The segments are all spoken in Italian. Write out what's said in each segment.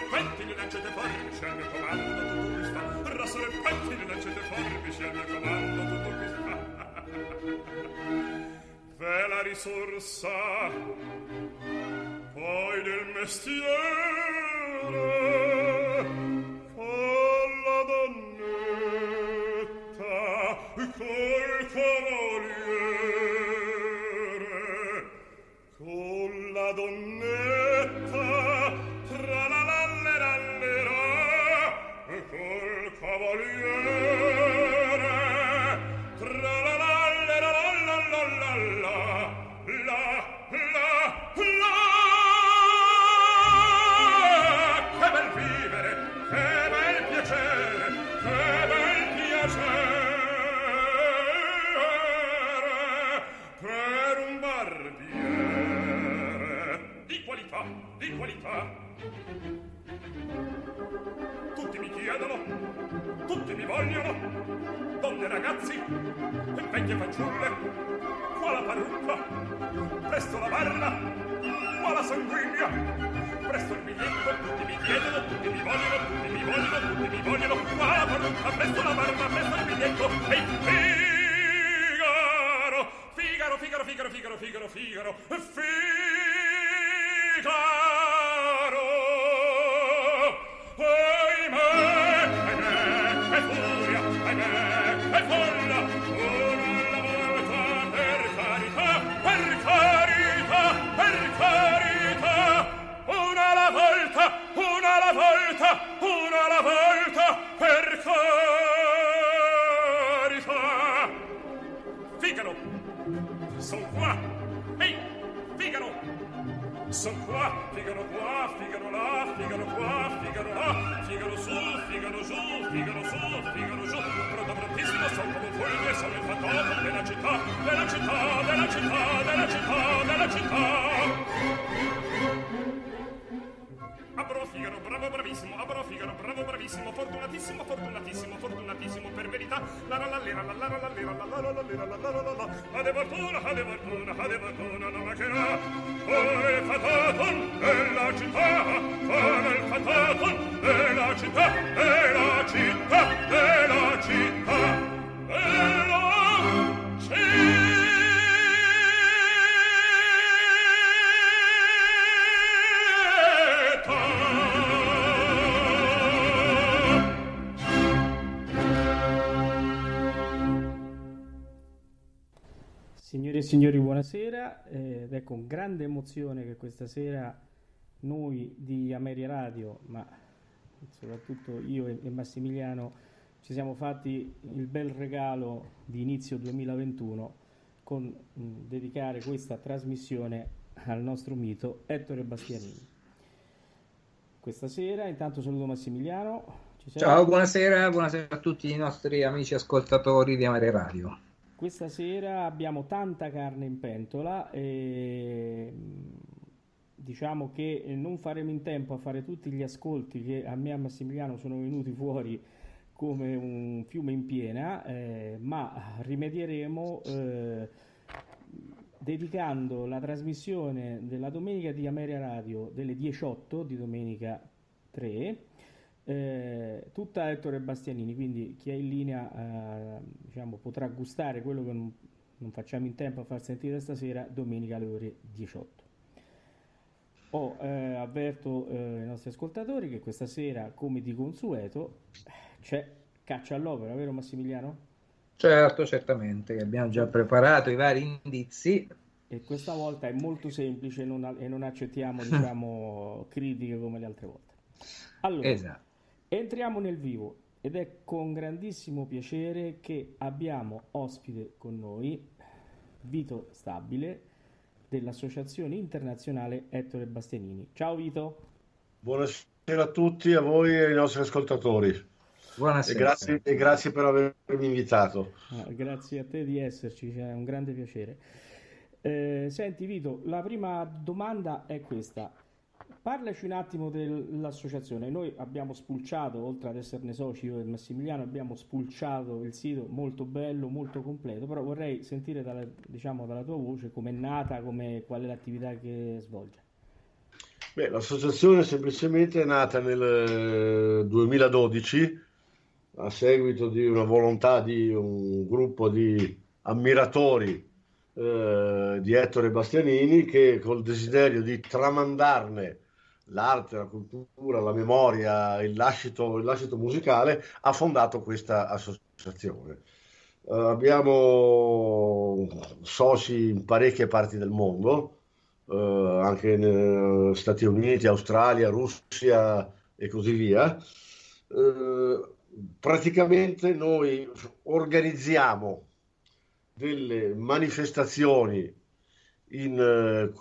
serpenti li lanciate fuori Bisci al mio comando tutto qui sta. Ra serpenti di lanciate fuori Bisci al mio comando tutto qui sta. V'è la risorsa Poi del mestiere. fanciulle qua la parrucca presto la barra qua la sanguigna? Presto il biglietto tutti mi chiedono tutti mi vogliono tutti mi vogliono tutti mi vogliono. Qua la parrucca presto la barba presto il biglietto e Figaro Figaro Figaro Figaro Figaro Figaro Figaro. Qua, Figaro qua, Figaro là, Figaro qua, Figaro là, Figaro su, Figaro giù, Figaro su, Figaro giù. Pronto, prontissimo, son come fulmine, sono il fantoccio della città, della città, della città, della città, della città. Ah, bravo Figaro, bravo, bravissimo, ah, bravo Figaro, bravo, bravissimo. fortunatissimo, fortunatissimo, fortunatissimo, per verità. La la la lera, la la la lera, la la la la lera, la la la la la. Fortuna, ade fortuna, ade fortuna, signori, buonasera ed è con grande emozione che questa sera noi di Ameria Radio, ma soprattutto io e Massimiliano, ci siamo fatti il bel regalo di inizio 2021 con dedicare questa trasmissione al nostro mito Ettore Bastianini. Questa sera intanto saluto Massimiliano. Ciao, buonasera, buonasera a tutti i nostri amici ascoltatori di Ameria Radio. Questa sera abbiamo tanta carne in pentola e diciamo che non faremo in tempo a fare tutti gli ascolti che a me e a Massimiliano sono venuti fuori come un fiume in piena, eh, ma rimedieremo eh, dedicando la trasmissione della domenica di Ameria Radio delle 18 di domenica 3 eh, tutta Ettore Bastianini, quindi chi è in linea eh, diciamo, potrà gustare quello che non, non, facciamo in tempo a far sentire stasera domenica alle ore 18. Oh, eh, avverto i nostri ascoltatori che questa sera, come di consueto, c'è caccia all'opera, vero Massimiliano? Certo, certamente, abbiamo già preparato i vari indizi. E questa volta è molto semplice non, e non accettiamo diciamo, critiche come le altre volte. Allora, esatto. Entriamo nel vivo ed è con grandissimo piacere che abbiamo ospite con noi Vito Stabile dell'Associazione Internazionale Ettore Bastianini. Ciao Vito. Buonasera a tutti, a voi e ai nostri ascoltatori. Buonasera. E grazie, e grazie per avermi invitato. Ah, grazie a te di esserci, è un grande piacere. Eh, senti Vito, la prima domanda è questa. Parlaci un attimo dell'associazione. Noi abbiamo spulciato, oltre ad esserne soci, io e Massimiliano, abbiamo spulciato il sito molto bello, molto completo, però vorrei sentire dalla, diciamo, dalla tua voce com'è nata, come, qual è l'attività che svolge. Beh, l'associazione semplicemente è nata nel 2012 eh, a seguito di una volontà di un gruppo di ammiratori eh, di Ettore Bastianini che col desiderio di tramandarne l'arte, la cultura, la memoria, il lascito, il lascito musicale, ha fondato questa associazione. Uh, abbiamo soci in parecchie parti del mondo, uh, anche negli Stati Uniti, Australia, Russia e così via. Uh, praticamente noi organizziamo delle manifestazioni in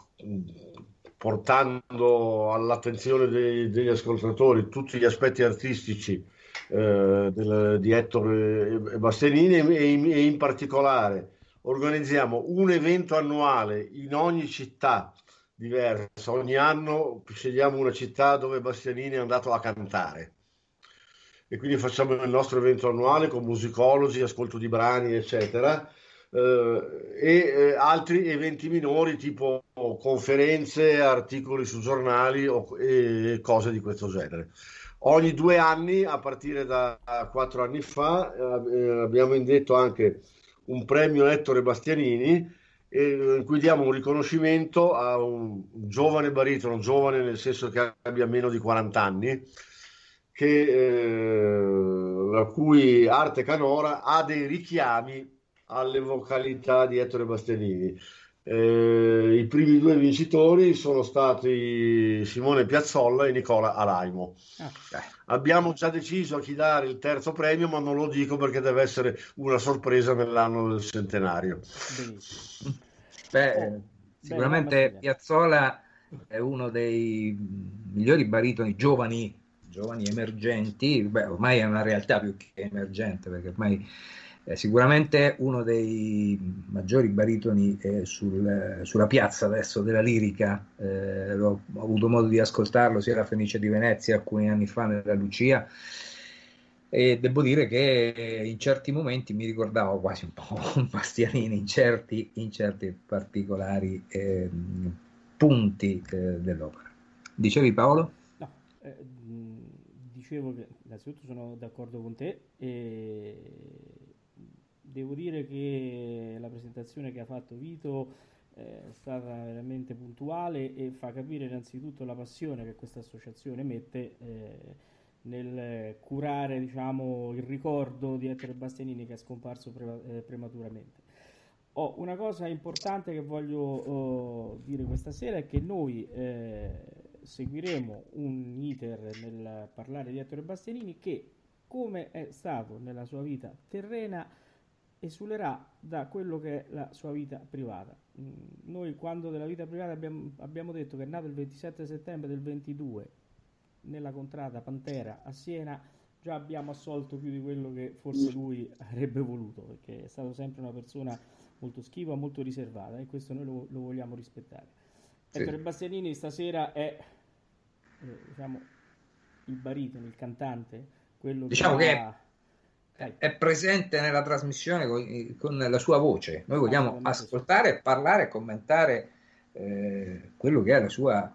portando all'attenzione dei, degli ascoltatori tutti gli aspetti artistici eh, del, di Ettore Bastianini e in, e in particolare organizziamo un evento annuale in ogni città diversa. Ogni anno scegliamo una città dove Bastianini è andato a cantare. E quindi facciamo il nostro evento annuale con musicologi, ascolto di brani, eccetera eh, e eh, altri eventi minori tipo conferenze, articoli su giornali o, e cose di questo genere. Ogni due anni, a partire da quattro anni fa, eh, abbiamo indetto anche un premio Ettore Bastianini in cui diamo un riconoscimento a un giovane baritono, giovane nel senso che abbia meno di 40 anni, che, eh, la cui arte canora ha dei richiami alle vocalità di Ettore Bastianini. Eh, I primi due vincitori sono stati Simone Piazzolla e Nicola Alaimo. Ah, Abbiamo già deciso a chi dare il terzo premio, ma non lo dico perché deve essere una sorpresa nell'anno del centenario. Beh, oh, sicuramente Piazzolla è uno dei migliori baritoni giovani, giovani emergenti, Beh, ormai è una realtà più che emergente perché ormai eh, sicuramente uno dei maggiori baritoni eh, sul, sulla piazza adesso della lirica, eh, ho, avuto modo di ascoltarlo sia alla Fenice di Venezia alcuni anni fa nella Lucia e devo dire che in certi momenti mi ricordavo quasi un po' Bastianini in certi, in certi particolari eh, punti eh, dell'opera. Dicevi Paolo? No, eh, dicevo che innanzitutto sono d'accordo con te e devo dire che la presentazione che ha fatto Vito è stata veramente puntuale e fa capire innanzitutto la passione che questa associazione mette eh, nel curare diciamo, il ricordo di Ettore Bastianini che è scomparso pre- eh, prematuramente. Oh, una cosa importante che voglio oh, dire questa sera è che noi eh, seguiremo un iter nel parlare di Ettore Bastianini che, come è stato nella sua vita terrena, esulerà da quello che è la sua vita privata. Mm, noi quando della vita privata abbiamo, abbiamo detto che è nato il 27 settembre del 22 nella contrada Pantera a Siena già abbiamo assolto più di quello che forse lui avrebbe voluto, perché è stato sempre una persona molto schiva, molto riservata e questo noi lo, lo vogliamo rispettare. Sì. Ettore Bastianini stasera è eh, diciamo, il baritono, il cantante, quello diciamo che, che è presente nella trasmissione con, con, la sua voce. Noi vogliamo ascoltare, parlare e commentare eh, quello che è la sua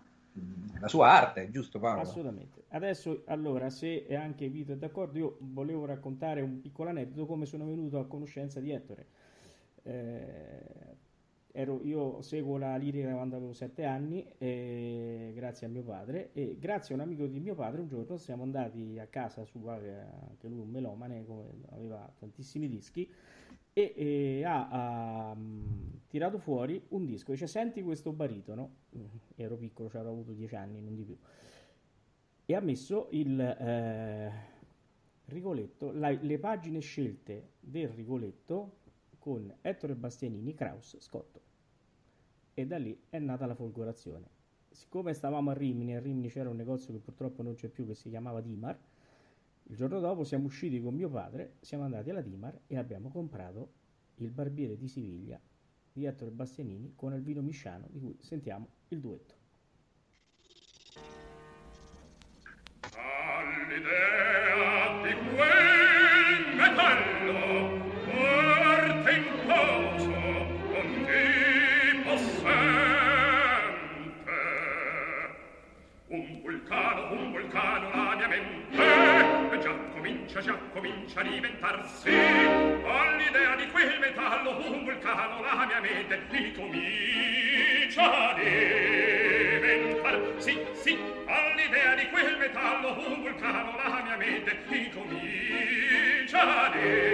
la sua arte, giusto Paolo? Assolutamente. Adesso, allora, se anche Vito è d'accordo, io volevo raccontare un piccolo aneddoto come sono venuto a conoscenza di Ettore. Eh, ero, io seguo la lirica quando avevo sette anni, eh, grazie a mio padre, e grazie a un amico di mio padre un giorno siamo andati a casa sua, anche lui un melomane, aveva tantissimi dischi, e, e ha, ha um, tirato fuori un disco. Dice senti questo baritono. Mm, ero piccolo cioè avrò avuto dieci anni non di più. E ha messo il eh, Rigoletto la, le pagine scelte del Rigoletto con Ettore Bastianini Kraus Scotto e da lì è nata la folgorazione siccome stavamo a Rimini a Rimini c'era un negozio che purtroppo non c'è più che si chiamava Dimar il giorno dopo siamo usciti con mio padre, siamo andati alla Dimar e abbiamo comprato il barbiere di Siviglia di Ettore Bastianini con Elvino Misciano, di cui sentiamo il duetto. All'idea comincia già, comincia a diventarsi. All'idea di quel metallo un vulcano la mia mente li comincia a diventar. Sì, sì, all'idea di quel metallo un vulcano la mia mente li comincia a diventar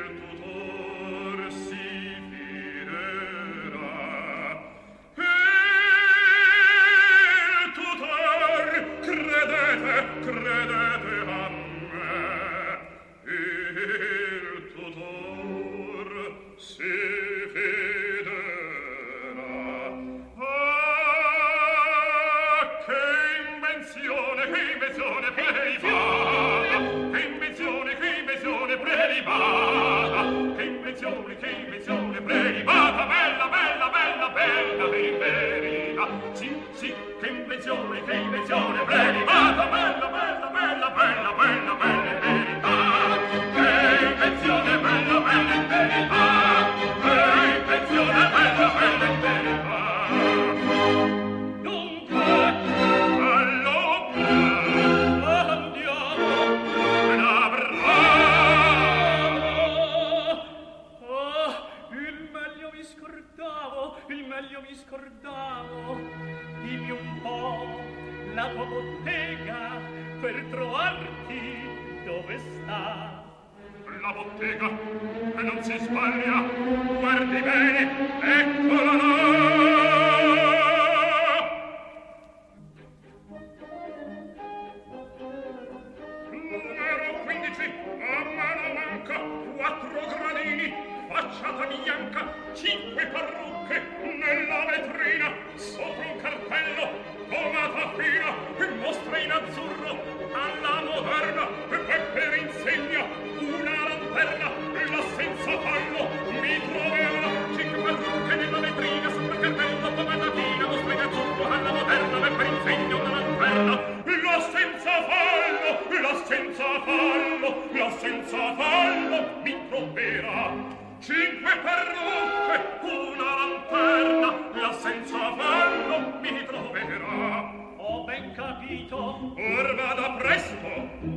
senza fallo mi troverà. Cinque parrucche una lanterna la senza fallo mi troverà. Ho ben capito. Or vada presto.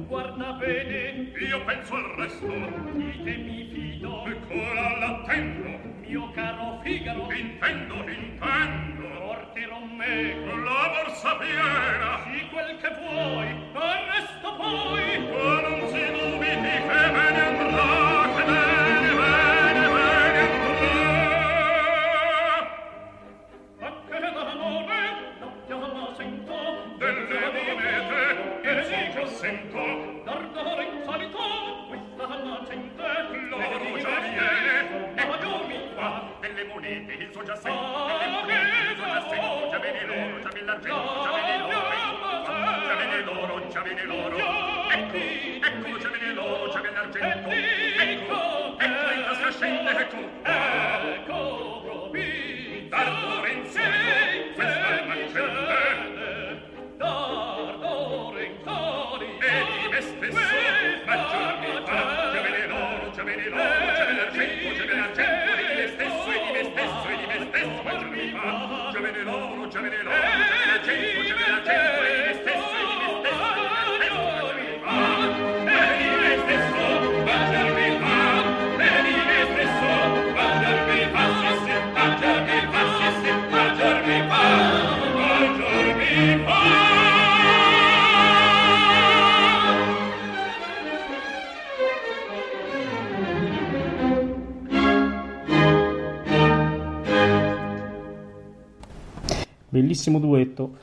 Guarda bene. Io penso al resto. Di te mi fido. Eccola l'attendo. Mio caro figaro. Intendo intendo. Porterò me. Con la borsa piena. Di quel che vuoi. Arresto poi. Con le monete, il suo giassento, le monete, il suo giassento, già vedi l'oro, già vedi l'argento, già vedi l'oro, già vedi l'oro, già vedi l'oro, ecco, ecco, già vedi l'oro, già vedi l'argento, ecco, ecco, il trascendente, ecco, ecco, Bellissimo duetto.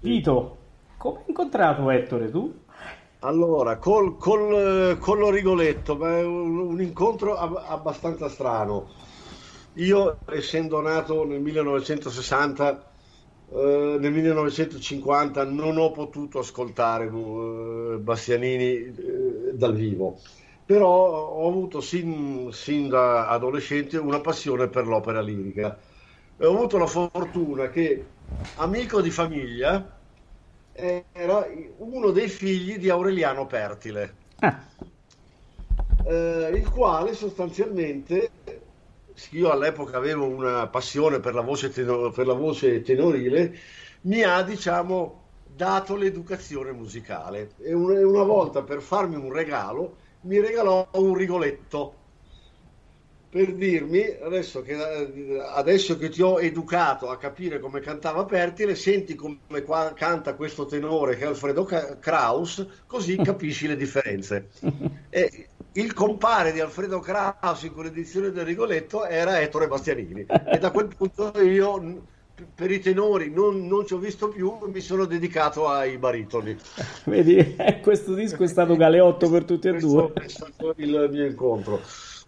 Vito, come hai incontrato Ettore tu? Allora, col, col, con l'Origoletto, un, un incontro ab- abbastanza strano. Io, essendo nato nel 1960, eh, nel 1950 non ho potuto ascoltare eh, Bastianini eh, dal vivo, però ho avuto sin, sin, da adolescente una passione per l'opera lirica. Ho avuto la fortuna che amico di famiglia, era uno dei figli di Aureliano Pertile, ah. eh, il quale sostanzialmente, io all'epoca avevo una passione per la voce, tenor, per la voce tenorile, mi ha diciamo dato l'educazione musicale e una volta per farmi un regalo mi regalò un rigoletto per dirmi adesso che, adesso che, ti ho educato a capire come cantava Pertile, senti come qua, canta questo tenore che è Alfredo Kraus, così capisci le differenze. E il compare di Alfredo Kraus in quell'edizione del Rigoletto era Ettore Bastianini e da quel punto io per i tenori non, non, ci ho visto più, mi sono dedicato ai baritoni. Vedi, questo disco è stato galeotto per tutti e due. Questo è stato il mio incontro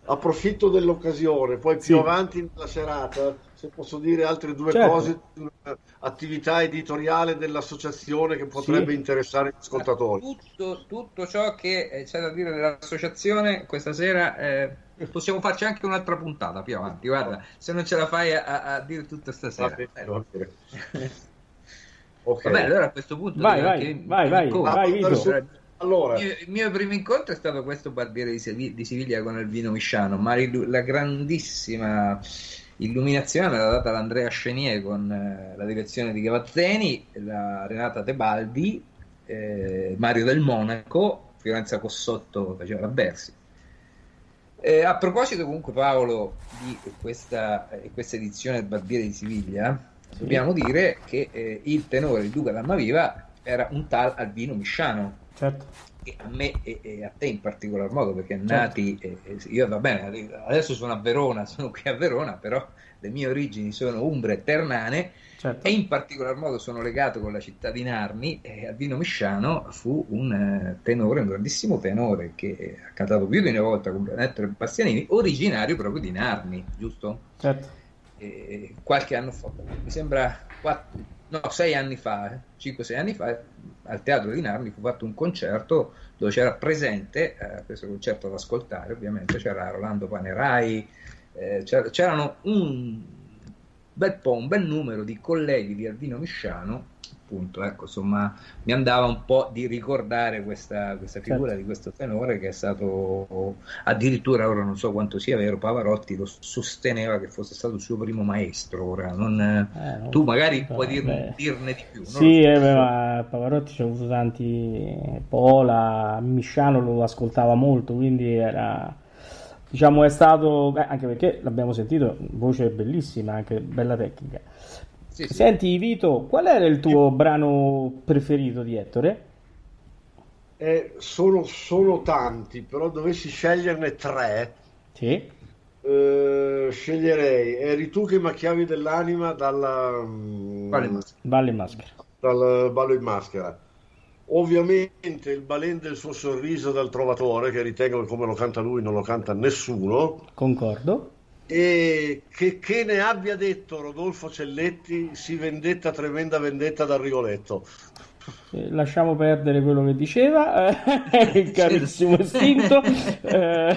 approfitto dell'occasione, poi più sì. avanti nella serata, se posso dire altre due certo. cose, attività editoriale dell'associazione che potrebbe sì. interessare gli ascoltatori. Tutto, tutto, ciò che eh, c'è da dire dell'associazione questa sera eh, possiamo farci anche un'altra puntata più avanti, guarda, se non ce la fai a, a dire tutto stasera. Va bene, va bene. okay. Vabbè, allora a questo punto vai, vai, vai, vai, vai, vai, allora. Il, mio, il, mio, primo incontro è stato questo barbiere di, Seviglia, di Siviglia con Elvino Misciano, ma la grandissima illuminazione me l'ha data l'Andrea Scenier con eh, la direzione di Gavazzeni, la Renata Tebaldi, eh, Mario del Monaco, Fiorenza Cossotto faceva la Bersi. Eh, a proposito comunque Paolo di questa, eh, questa edizione del Barbiere di Siviglia, sì. dobbiamo dire che eh, il tenore di Duca d'Almaviva era un tal Albino Misciano certo. E a me e, e, a te in particolar modo, perché certo. nati, e, io va bene, adesso sono a Verona, sono qui a Verona, però le mie origini sono umbre e ternane certo. e in particolar modo sono legato con la città di Narni e Albino Misciano fu un eh, tenore, un grandissimo tenore che ha cantato più di una volta con Ettore Bastianini, originario proprio di Narni, giusto? Certo. Qualche anno fa, mi sembra 4, no, sei anni fa, 5-6 anni fa, al Teatro di Narni fu fatto un concerto dove c'era presente, eh, questo concerto da ascoltare ovviamente, c'era Rolando Panerai, eh, c'erano un bel po', un bel numero di colleghi di Albino Misciano appunto, ecco, insomma, mi andava un po' di ricordare questa, questa figura certo. di questo tenore che è stato addirittura, ora non so quanto sia vero, Pavarotti lo sosteneva che fosse stato il suo primo maestro. Ora, non, eh, no, tu magari puoi dir, dirne di più. Sì, eh, ma Pavarotti ci ha avuto tanti, Pola, Misciano lo ascoltava molto, quindi era diciamo è stato anche perché l'abbiamo sentito voce bellissima anche bella tecnica sì, sì. Senti Vito, qual era il tuo brano preferito di Ettore? Eh, sono, sono, tanti, però dovessi sceglierne tre. Sì. Eh, sceglierei Eri tu che macchiavi dell'anima dalla Ballo in maschera. Dal ballo in maschera. Ovviamente il balen del suo sorriso dal trovatore, che ritengo che come lo canta lui non lo canta nessuno. Concordo e che, che, ne abbia detto Rodolfo Celletti si vendetta tremenda vendetta dal Rigoletto. Eh, lasciamo perdere quello che diceva eh, il carissimo istinto. Eh,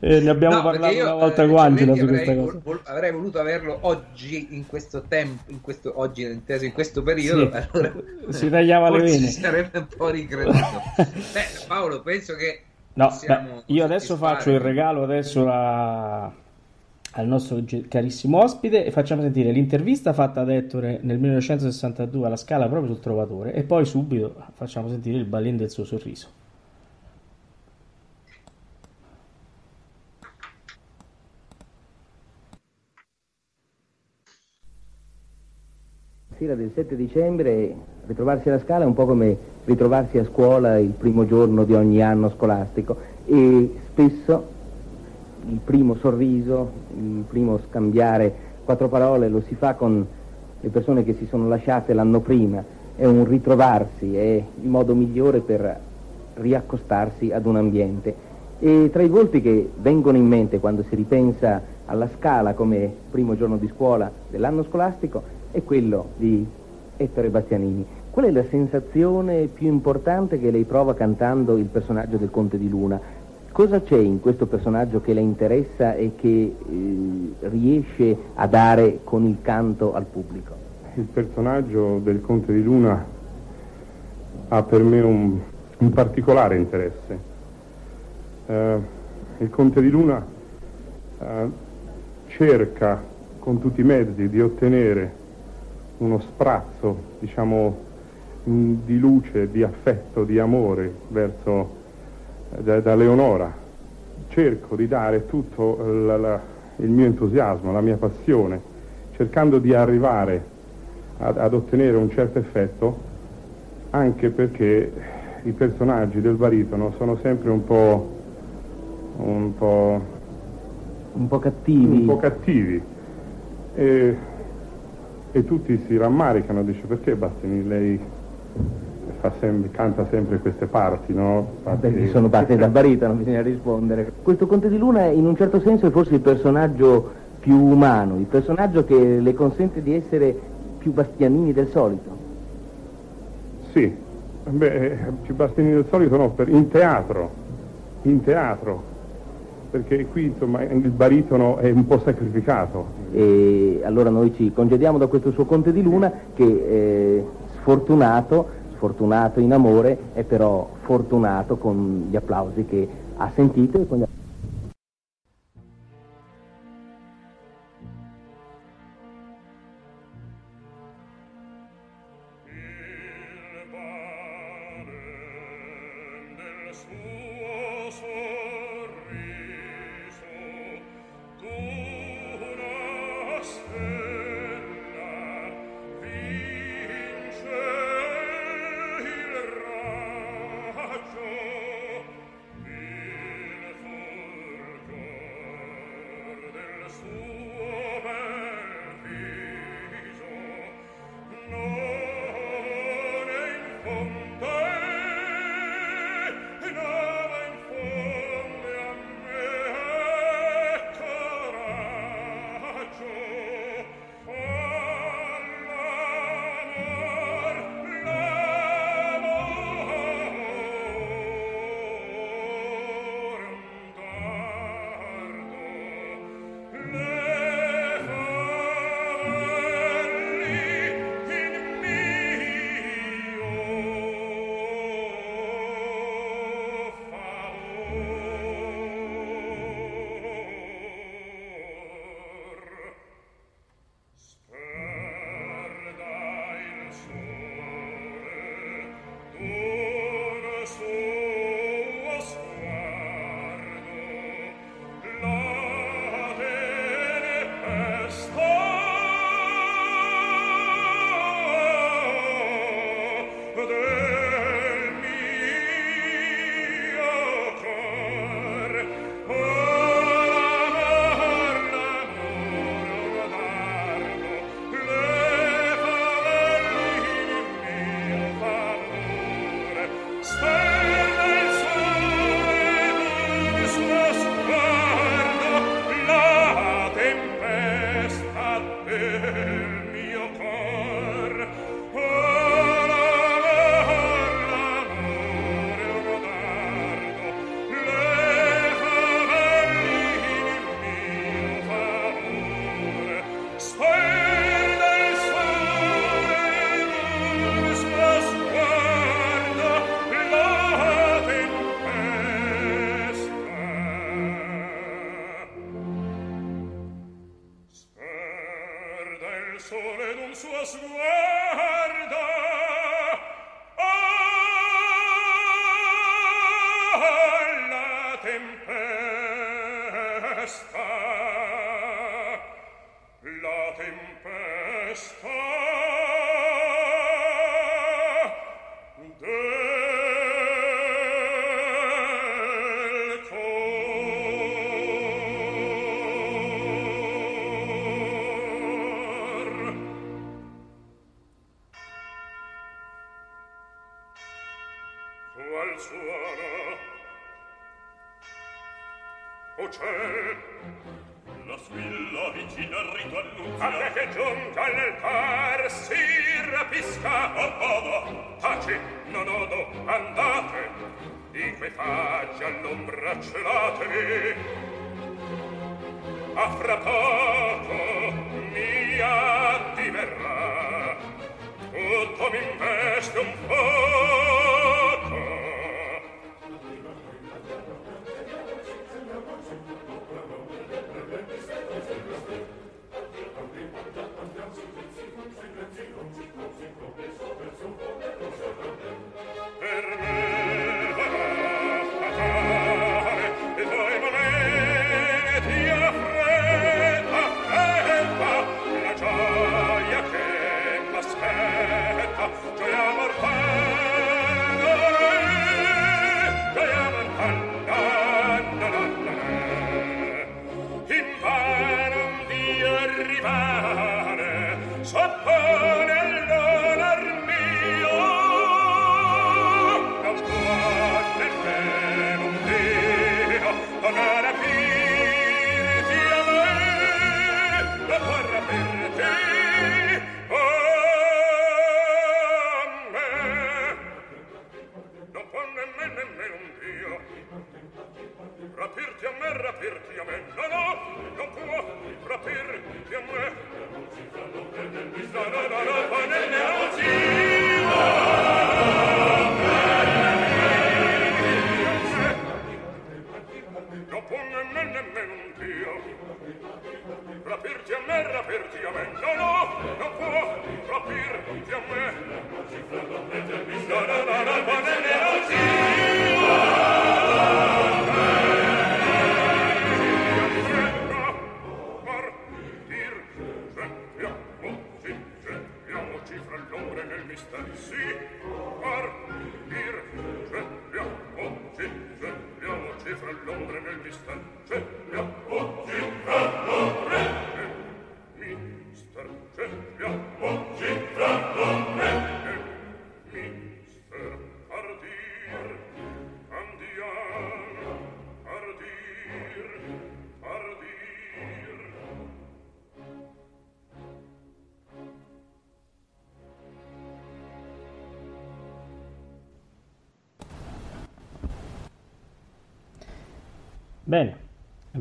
eh, ne abbiamo no, parlato io, una volta eh, con Angela su questa cosa. vol- avrei voluto averlo oggi in questo tempo in questo, oggi inteso in questo periodo sì, allora, si tagliava le vene. sarebbe un po' ricreduto. Beh, Paolo penso che No, beh, io adesso faccio il regalo adesso a, al nostro carissimo ospite e facciamo sentire l'intervista fatta da Ettore nel 1962 alla Scala proprio sul Trovatore e poi subito facciamo sentire il balin del suo sorriso. Sera del 7 dicembre ritrovarsi alla Scala è un po' come ritrovarsi a scuola il primo giorno di ogni anno scolastico e spesso il primo sorriso, il primo scambiare quattro parole lo si fa con le persone che si sono lasciate l'anno prima, è un ritrovarsi, è il modo migliore per riaccostarsi ad un ambiente. E tra i volti che vengono in mente quando si ripensa alla scala come primo giorno di scuola dell'anno scolastico è quello di Ettore Bastianini. Qual è la sensazione più importante che lei prova cantando il personaggio del Conte di Luna? Cosa c'è in questo personaggio che le interessa e che eh, riesce a dare con il canto al pubblico? Il personaggio del Conte di Luna ha per me un, un particolare interesse. Eh, il Conte di Luna eh, cerca con tutti i mezzi di ottenere uno sprazzo, diciamo, di luce, di affetto, di amore verso da, da Leonora. Cerco di dare tutto la, la, il mio entusiasmo, la mia passione, cercando di arrivare ad, ad ottenere un certo effetto, anche perché i personaggi del baritono sono sempre un po', un po', un po cattivi. Un po' cattivi. E, e tutti si rammaricano, dice perché Bastiani lei sempre, canta sempre queste parti, no? Parti... Perché sono parti da baritono, bisogna rispondere. Questo Conte di Luna in un certo senso è forse il personaggio più umano, il personaggio che le consente di essere più bastianini del solito. Sì, beh, più bastianini del solito no, per, in teatro, in teatro, perché qui insomma il baritono è un po' sacrificato. E allora noi ci congediamo da questo suo Conte di Luna che eh, sfortunato sfortunato in amore è però fortunato con gli applausi che ha sentito e con gli qual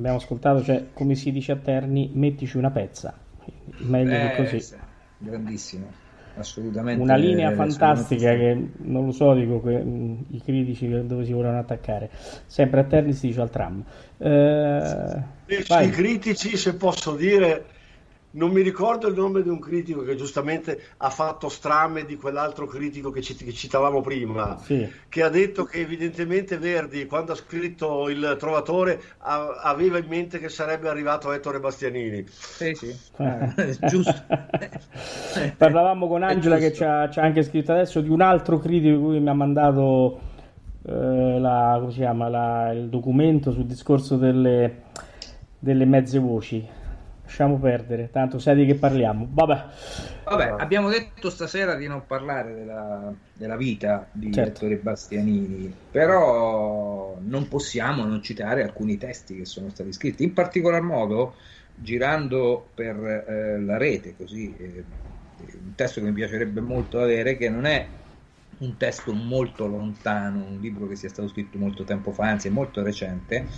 abbiamo ascoltato, cioè, come si dice a Terni, mettici una pezza. Meglio Eh, di così. sì, grandissimo, assolutamente. Una linea eh, fantastica che non lo so, dico que- mh, i critici che- dove si volevano attaccare. Sempre a Terni si dice al tram. Eh, I critici, se posso dire, non mi ricordo il nome di un critico che giustamente ha fatto strame di quell'altro critico che, cit- che citavamo prima, Sì. che ha detto che evidentemente Verdi, quando ha scritto Il Trovatore, a- aveva in mente che sarebbe arrivato Ettore Bastianini. Sì, sì, Ah, giusto. Parlavamo con Angela che ci ha, ci ha anche scritto adesso di un altro critico che mi ha mandato eh, la, come si chiama, la- il documento sul discorso delle, delle mezze voci. Lasciamo perdere, tanto sai di che parliamo. Vabbè, Vabbè, abbiamo detto stasera di non parlare della, della vita di Certo. Ettore Bastianini, però non possiamo non citare alcuni testi che sono stati scritti, in particolar modo girando per eh, la rete, così eh, un testo che mi piacerebbe molto avere, che non è un testo molto lontano, un libro che sia stato scritto molto tempo fa, anzi è molto recente,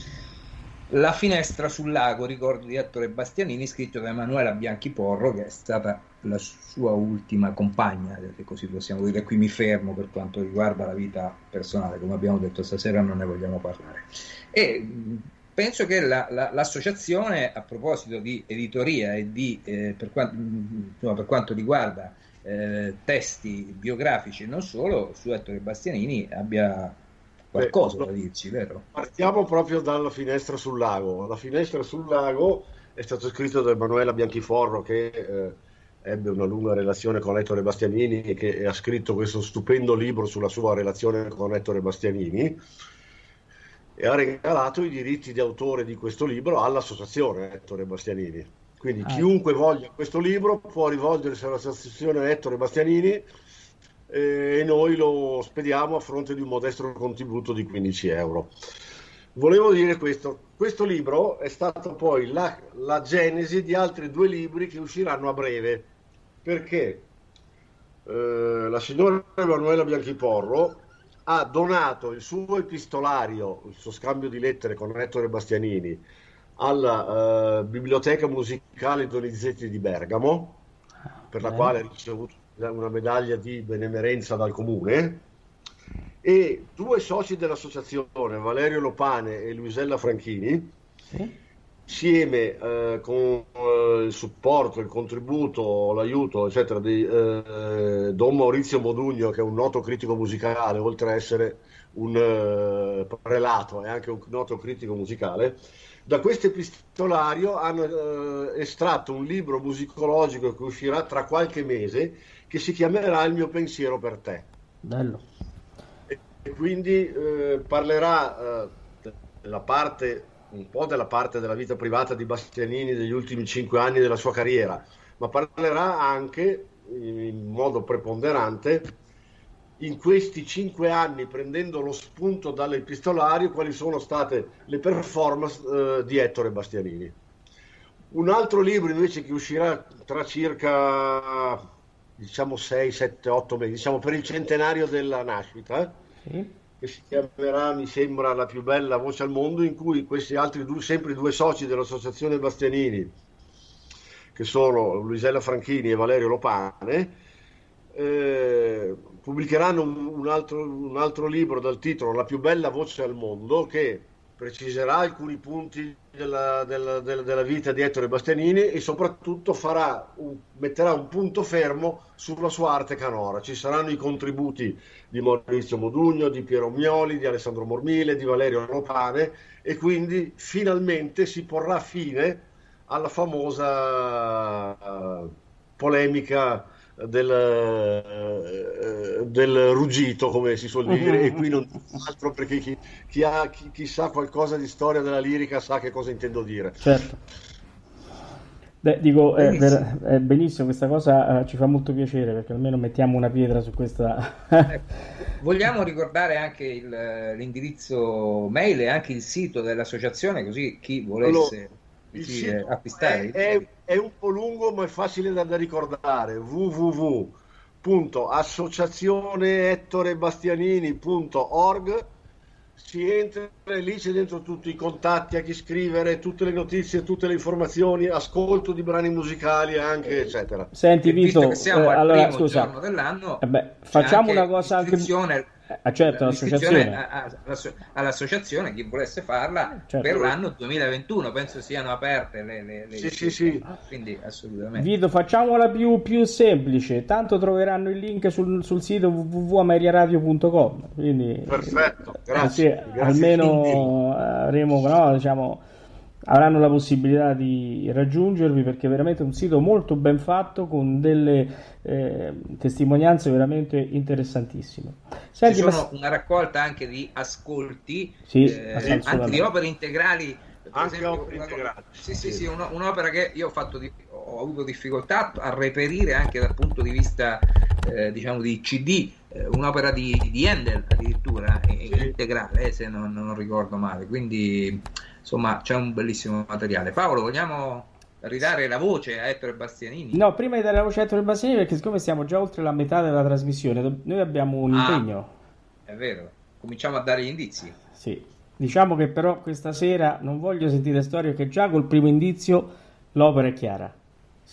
La finestra sul lago, ricordo di Ettore Bastianini, scritto da Emanuela Bianchi Porro, che è stata la sua ultima compagna, se così possiamo dire. Qui mi fermo per quanto riguarda la vita personale, come abbiamo detto stasera non ne vogliamo parlare. E penso che la- la- l'associazione, a proposito di editoria e di, eh, per, quan- mh, insomma, per quanto riguarda eh, testi biografici e non solo, su Ettore Bastianini abbia qualcosa Beh, da dirci, vero? Partiamo proprio dalla finestra sul lago. La finestra sul lago è stato scritto da Emanuela Bianchiforro che eh, ebbe una lunga relazione con Ettore Bastianini e che ha scritto questo stupendo libro sulla sua relazione con Ettore Bastianini e ha regalato i diritti di autore di questo libro all'associazione Ettore Bastianini. Quindi Ah. chiunque voglia questo libro può rivolgersi all'associazione Ettore Bastianini e noi lo spediamo a fronte di un modesto contributo di 15 euro. Volevo dire questo, questo libro è stato poi la, la genesi di altri due libri che usciranno a breve, perché? Eh, la signora Emanuela Bianchiporro ha donato il suo epistolario, il suo scambio di lettere con Ettore Bastianini alla eh, Biblioteca Musicale Donizetti di Bergamo, per la quale ha ricevuto una medaglia di benemerenza dal comune e due soci dell'associazione, Valerio Lopane e Luisella Franchini, sì. insieme eh, con eh, il supporto, il contributo, l'aiuto, eccetera, di eh, Don Maurizio Modugno, che è un noto critico musicale, oltre a essere un eh, prelato, è anche un noto critico musicale, da questo epistolario hanno eh, estratto un libro musicologico che uscirà tra qualche mese che si chiamerà Il mio pensiero per te. Bello. E, e quindi eh, parlerà eh, della parte, un po' della parte della vita privata di Bastianini degli ultimi cinque anni della sua carriera, ma parlerà anche in modo preponderante in questi cinque anni, prendendo lo spunto dall'epistolario, quali sono state le performance eh, di Ettore Bastianini. Un altro libro invece che uscirà tra circa diciamo 6, 7, 8 mesi, diciamo per il centenario della nascita, sì. che si chiamerà, mi sembra, La più bella voce al mondo, in cui questi altri due, sempre due soci dell'Associazione Bastianini, che sono Luisella Franchini e Valerio Lopane, eh, pubblicheranno un, un, altro, un altro libro dal titolo La più bella voce al mondo, che preciserà alcuni punti della, della, della, della, vita di Ettore Bastianini e soprattutto un, metterà un punto fermo sulla sua arte canora. Ci saranno i contributi di Maurizio Modugno, di Piero Mioli, di Alessandro Mormile, di Valerio Lopane e quindi finalmente si porrà fine alla famosa uh, polemica del, eh, del, ruggito, come si suol dire, e qui non altro perché chi, chi, ha, chi, chi, sa qualcosa di storia della lirica sa che cosa intendo dire. Certo. Beh, dico, eh, benissimo. Per, benissimo, questa cosa eh, ci fa molto piacere perché almeno mettiamo una pietra su questa. ecco. Vogliamo ricordare anche il, l'indirizzo mail e anche il sito dell'associazione, così chi volesse. Allora il sito acquistare. È, è, è, un po' lungo ma è facile da, da ricordare www.associazioneettorebastianini.org si entra e lì c'è dentro tutti i contatti a chi scrivere, tutte le notizie, tutte le informazioni, ascolto di brani musicali anche eccetera. Senti Vito, eh, allora scusa, dell'anno, eh beh, facciamo una cosa anche Ah, certo, all'associazione, chi volesse farla certo. per l'anno 2021, penso siano aperte le, le, le sì, sì, sì. quindi assolutamente. Vito, facciamola più, più semplice, tanto troveranno il link sul, sul sito www.ameriaradio.com. Quindi, Perfetto, grazie. Così, grazie almeno avremo, no, diciamo avranno la possibilità di raggiungervi perché è veramente un sito molto ben fatto con delle eh, testimonianze veramente interessantissime. Senti, Ci sono ma... una raccolta anche di ascolti, sì, eh, anche di opere integrali. Anche esempio, opere integrali. Sì, sì, sì, un, un'opera che io ho, fatto di, ho avuto difficoltà a reperire anche dal punto di vista eh, diciamo di CD, eh, un'opera di, di Handel addirittura sì. Integrale, eh, se non, non ricordo male. Quindi insomma c'è un bellissimo materiale. Paolo, vogliamo ridare la voce a Ettore Bastianini? No, prima di dare la voce a Ettore Bastianini, perché siccome siamo già oltre la metà della trasmissione, noi abbiamo un ah, impegno. È vero, cominciamo a dare gli indizi. Sì, diciamo che però questa sera non voglio sentire storie che già col primo indizio l'opera è chiara.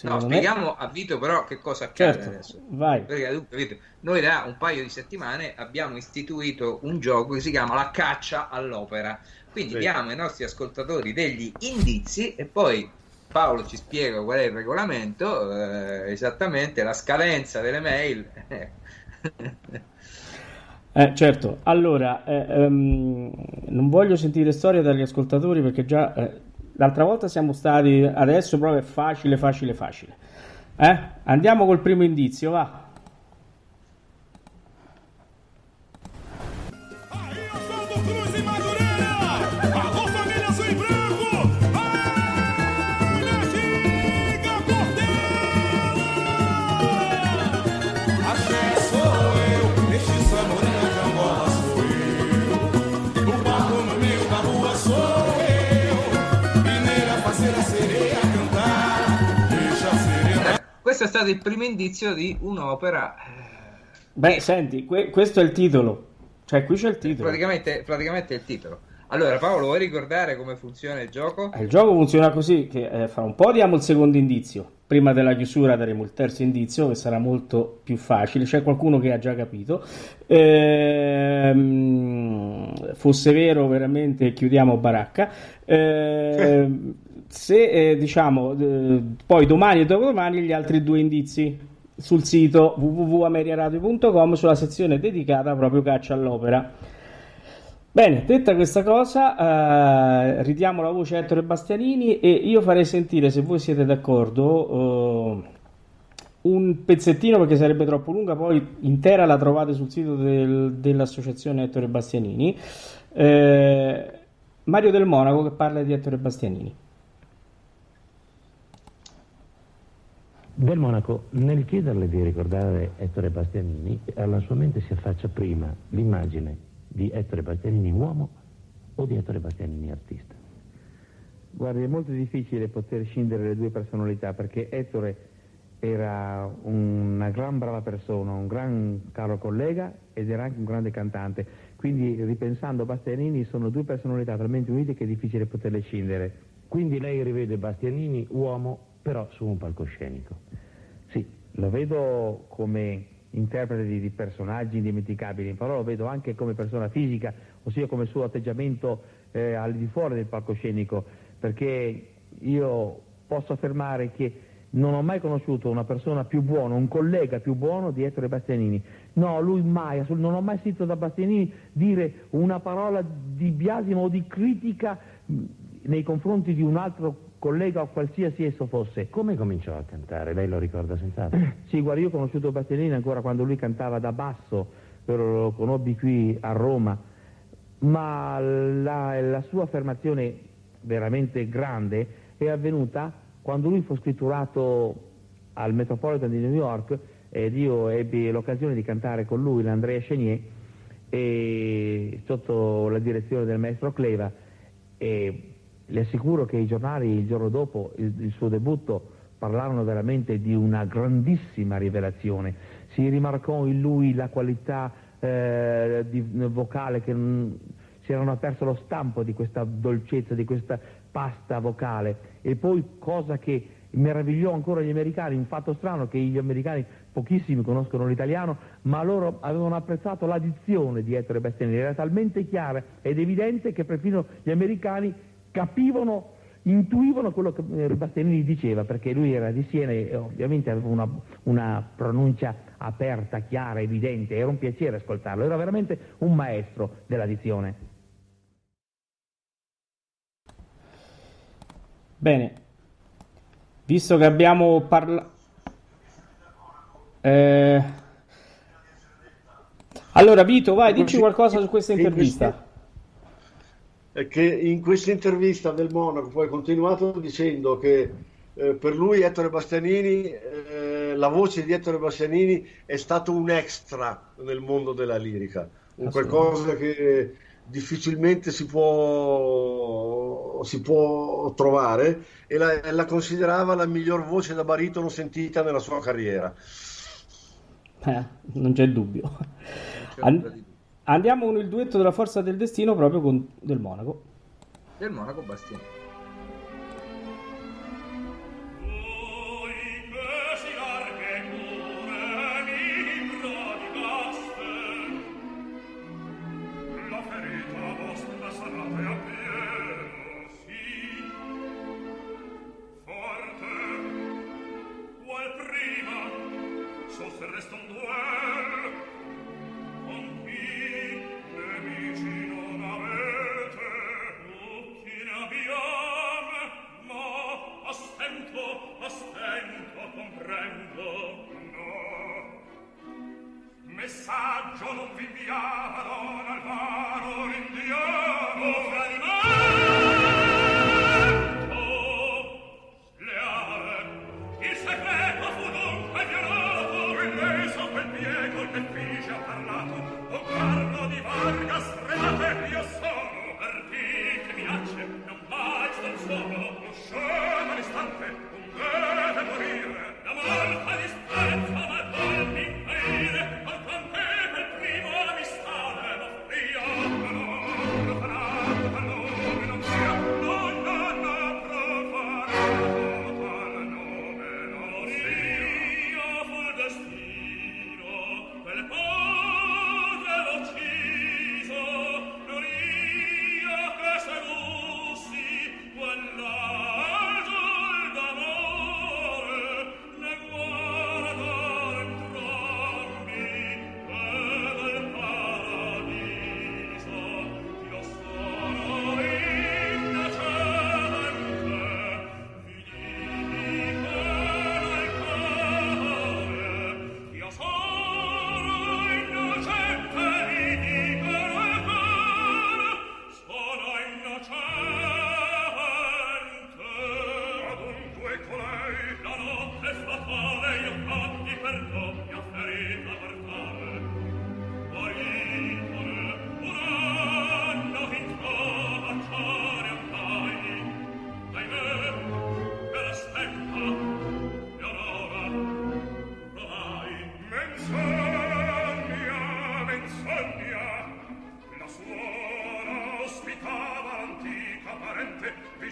No, spieghiamo me... a Vito però che cosa accade certo, adesso. Vai. Perché dunque, noi da un paio di settimane abbiamo istituito un gioco che si chiama La caccia all'opera. Quindi sì. diamo ai nostri ascoltatori degli indizi e poi Paolo ci spiega qual è il regolamento, eh, esattamente la scadenza delle mail. Eh, certo, allora eh, um, non voglio sentire storie dagli ascoltatori perché già eh, l'altra volta siamo stati, adesso proprio è facile, facile, facile. Eh? Andiamo col primo indizio, va. Questo è stato il primo indizio di un'opera. Beh, senti, que- questo è il titolo. Cioè, qui c'è il titolo. Praticamente, praticamente è il titolo. Allora, Paolo, vuoi ricordare come funziona il gioco? Il gioco funziona così: che eh, fra un po' diamo il secondo indizio. Prima della chiusura daremo il terzo indizio, che sarà molto più facile. C'è qualcuno che ha già capito. Ehm, fosse vero, veramente chiudiamo baracca. Ehm, se eh, diciamo eh, poi domani e dopodomani gli altri due indizi sul sito www.ameriaradio.com sulla sezione dedicata proprio caccia all'opera. Bene, detta questa cosa, eh, ridiamo la voce a Ettore Bastianini e io farei sentire, se voi siete d'accordo, eh, un pezzettino perché sarebbe troppo lunga, poi intera la trovate sul sito del, dell'associazione Ettore Bastianini. Eh, Mario del Monaco che parla di Ettore Bastianini. Del Monaco, nel chiederle di ricordare Ettore Bastianini, alla sua mente si affaccia prima l'immagine di Ettore Bastianini uomo o di Ettore Bastianini artista? Guardi, è molto difficile poter scindere le due personalità perché Ettore era una gran brava persona, un gran caro collega ed era anche un grande cantante. Quindi ripensando Bastianini sono due personalità talmente unite che è difficile poterle scindere. Quindi lei rivede Bastianini uomo però su un palcoscenico. Sì, lo vedo come interprete di, di, personaggi indimenticabili, però lo vedo anche come persona fisica, ossia come suo atteggiamento eh, al di fuori del palcoscenico, perché io posso affermare che non ho mai conosciuto una persona più buona, un collega più buono di Ettore Bastianini. No, lui mai, non ho mai sentito da Bastianini dire una parola di biasimo o di critica nei confronti di un altro collega o qualsiasi esso fosse. Come cominciò a cantare? Lei lo ricorda senz'altro? sì, guarda, io ho conosciuto Bastianini ancora quando lui cantava da basso, però lo conobbi qui a Roma, ma la, la sua affermazione veramente grande è avvenuta quando lui fu scritturato al Metropolitan di New York ed io ebbi l'occasione di cantare con lui l'Andrea Chenier e, sotto la direzione del maestro Cleva e le assicuro che i giornali il giorno dopo il, il suo debutto parlarono veramente di una grandissima rivelazione. Si rimarcò in lui la qualità eh, di, vocale che mh, si erano perso lo stampo di questa dolcezza, di questa pasta vocale. E poi, cosa che meravigliò ancora gli americani, un fatto strano che gli americani pochissimi conoscono l'italiano, ma loro avevano apprezzato la dizione di Ettore Bastianini, era talmente chiara ed evidente che perfino gli americani capivano, intuivano quello che eh, Bastianini diceva, perché lui era di Siena e ovviamente aveva una, una pronuncia aperta, chiara, evidente, era un piacere ascoltarlo, era veramente un maestro della dizione. Bene, visto che abbiamo parlato... Eh... Allora Vito, vai, dici qualcosa su questa intervista che in questa intervista del Monaco poi ha continuato dicendo che eh, per lui Ettore Bastianini, eh, la voce di Ettore Bastianini è stato un extra nel mondo della lirica, un qualcosa che difficilmente si può, si può trovare e la, la, considerava la miglior voce da baritono sentita nella sua carriera. Eh, non c'è dubbio. An- Andiamo con il duetto della forza del destino proprio con del Monaco. Del Monaco Bastiani.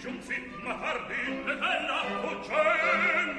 giunsi ma tardi e terra o ciel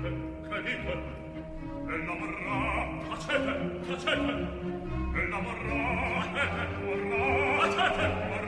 Tacete, tacete, e la morra, tacete, morra, tacete, morra.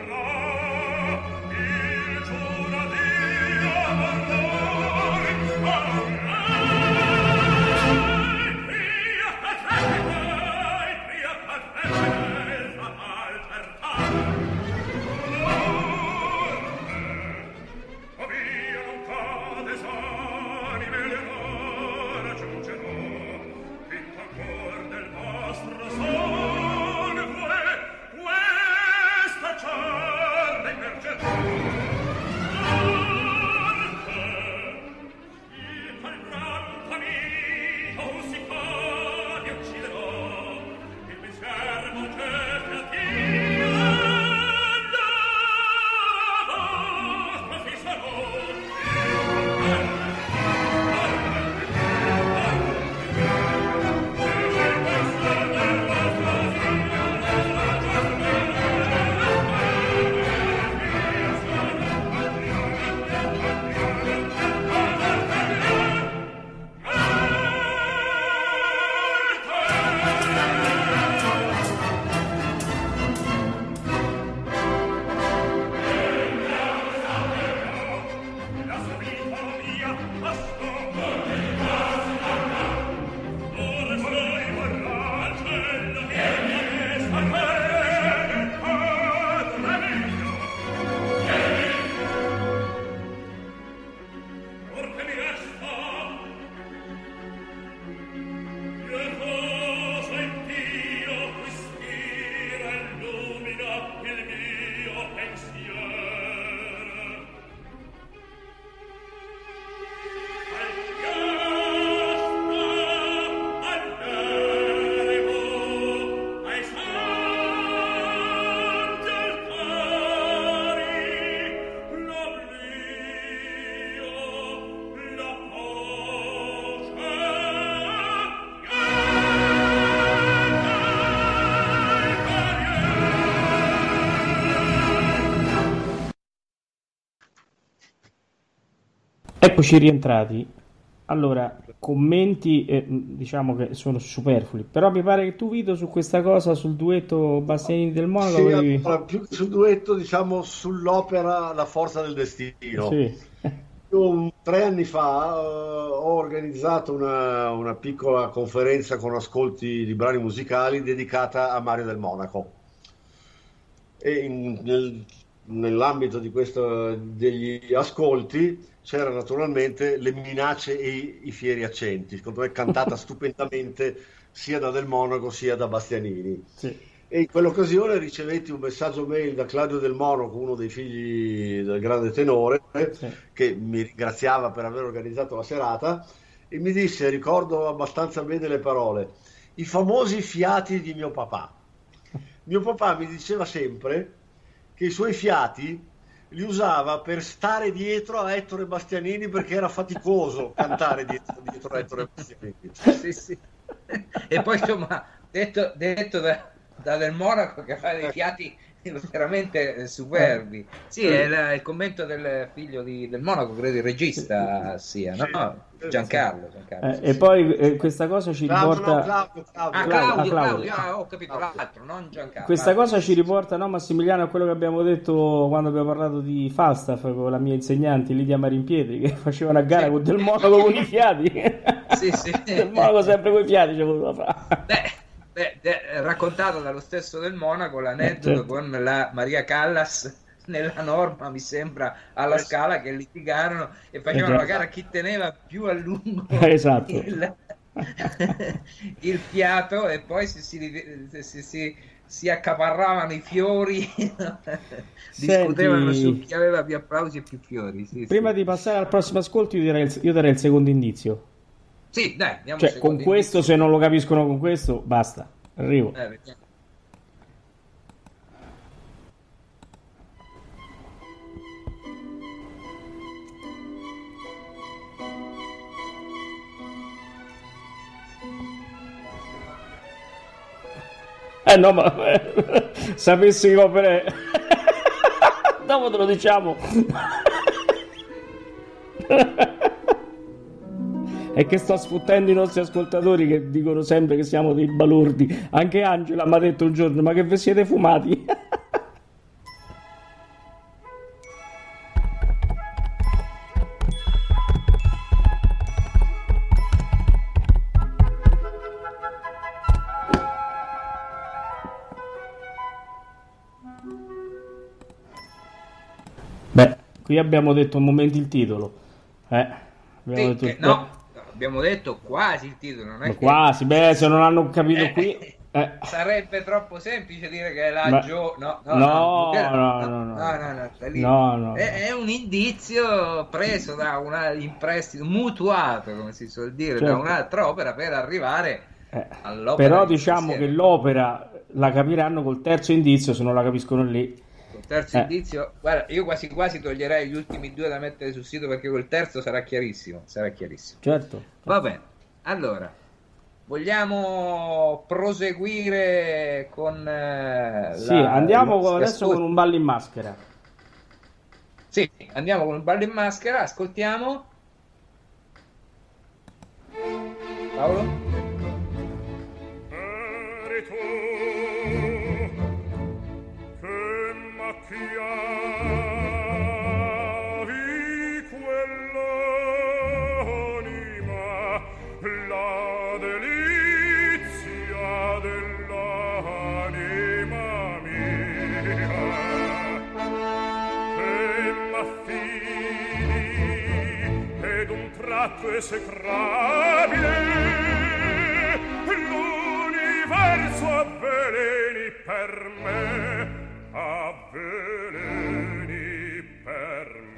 Eccoci rientrati. Allora, commenti eh, diciamo che sono superflui, però mi pare che tu Vito su questa cosa sul duetto Bastianini del Monaco sì, allora, più sul duetto diciamo sull'opera La forza del destino Sì. Io, tre anni fa eh, ho organizzato una, una piccola conferenza con ascolti di brani musicali dedicata a Mario del Monaco e in- nel- nell'ambito di questo, degli ascolti c'era naturalmente le minacce e i, fieri accenti, secondo me cantata stupendamente sia da Del Monaco sia da Bastianini. Sì. E in quell'occasione ricevetti un messaggio mail da Claudio Del Monaco, uno dei figli del grande tenore, che mi ringraziava per aver organizzato la serata e mi disse, ricordo abbastanza bene le parole, i famosi fiati di mio papà. Mio papà mi diceva sempre che i suoi fiati li usava per stare dietro a Ettore Bastianini perché era faticoso cantare dietro, dietro a Ettore Bastianini. Sì, sì. E poi insomma, detto, detto da, da Del Monaco che fa dei fiati veramente eh, superbi. Sì, è la- il commento del figlio di- del Monaco, credo il regista sia, no? Giancarlo. Giancarlo, Eh, sì, e sì. poi eh, questa cosa ci Claudio, riporta... no, Claudio, Claudio. Ah, Claudio, Claudio, ah, ah, ho capito l'altro, non Giancarlo. Questa Ah, cosa ci riporta, no, Massimiliano, a quello che abbiamo detto quando abbiamo parlato di Falstaff con la mia insegnante Lidia Marimpietri, che faceva una gara Sì. con Del Monaco con i fiati. Sì, sì. Del Monaco sempre con i fiati ci voluva fare. Beh, beh, de- raccontato dallo stesso del Monaco l'aneddoto certo. con la Maria Callas nella norma, mi sembra, alla scala che litigarono e facevano Eh, la gara a chi teneva più a lungo Esatto. il, il fiato e poi si, si, si- si- si accaparravano i fiori, discutevano su chi aveva più applausi e più fiori. Sì, Prima sì. di passare al prossimo ascolto, io darei il, io darei il secondo indizio. Sì, dai, andiamo Cioè, con questo, se non lo capiscono con questo, basta. Arrivo. Eh. Eh no, ma sapessi che opere... Dopo te lo diciamo. È che sto sfottendo i nostri ascoltatori che dicono sempre che siamo dei balordi. Anche Angela mi ha detto un giorno, ma che vi siete fumati? Beh, qui abbiamo detto un momento il titolo. Eh, abbiamo detto no, abbiamo detto quasi il titolo, non è Ma che- quasi, beh, se non hanno capito Eh, qui... eh. Sarebbe troppo semplice dire che è la Ma- Gio... No, no, No, no, no, no, no. È, è un indizio preso da una, in prestito, mutuato, come si suol dire, da Certo. un'altra opera per arrivare Eh, all'opera. Però di diciamo che l'opera la capiranno col terzo indizio, se non la capiscono lì. Terzo Eh. indizio, guarda, io quasi quasi toglierei gli ultimi due da mettere sul sito perché col terzo sarà chiarissimo, sarà chiarissimo. Certo. Va bene, allora, vogliamo proseguire con... eh, Sì, la- andiamo con- adesso con un ballo in maschera. Sì, andiamo con il ballo in maschera, ascoltiamo. Paolo? esecrabile l'universo avveleni per me avveleni per me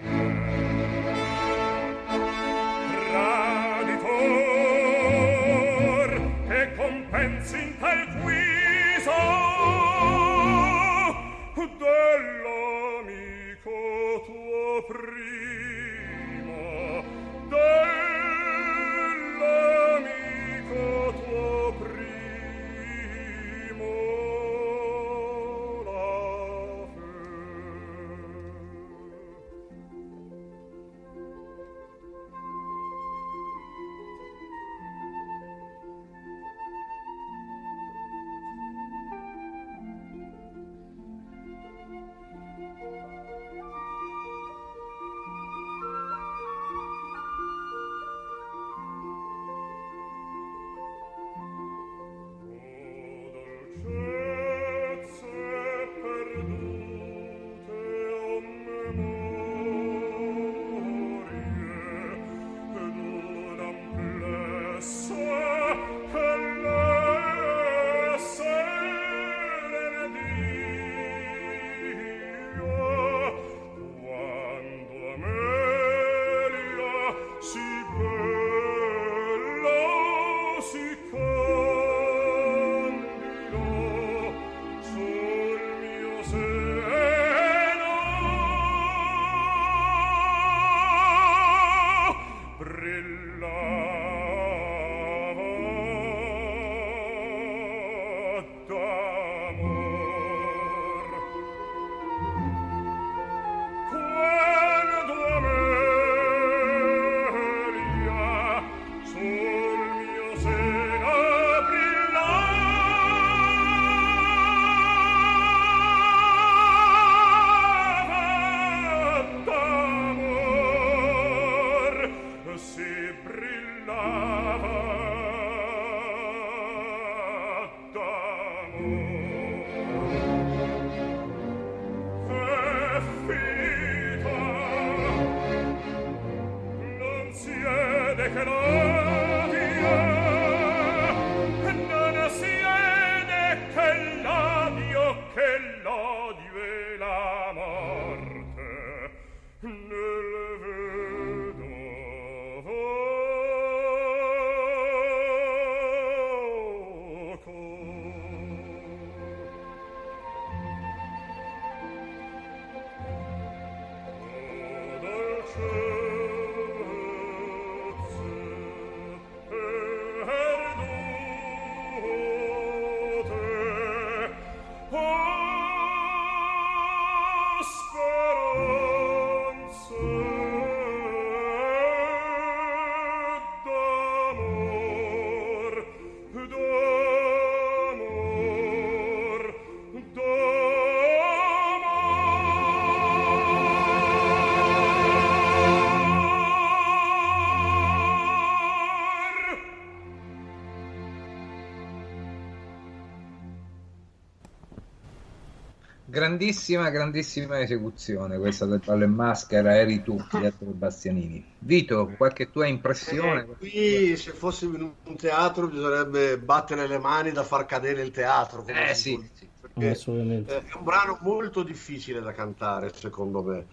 grandissima, grandissima esecuzione questa del ballo in maschera, eri tu, Pietro Bastianini. Vito, qualche tua impressione? Eh, qui se fossimo in un teatro bisognerebbe battere le mani da far cadere il teatro. Eh sì, sì. Assolutamente. È un brano molto difficile da cantare, secondo me,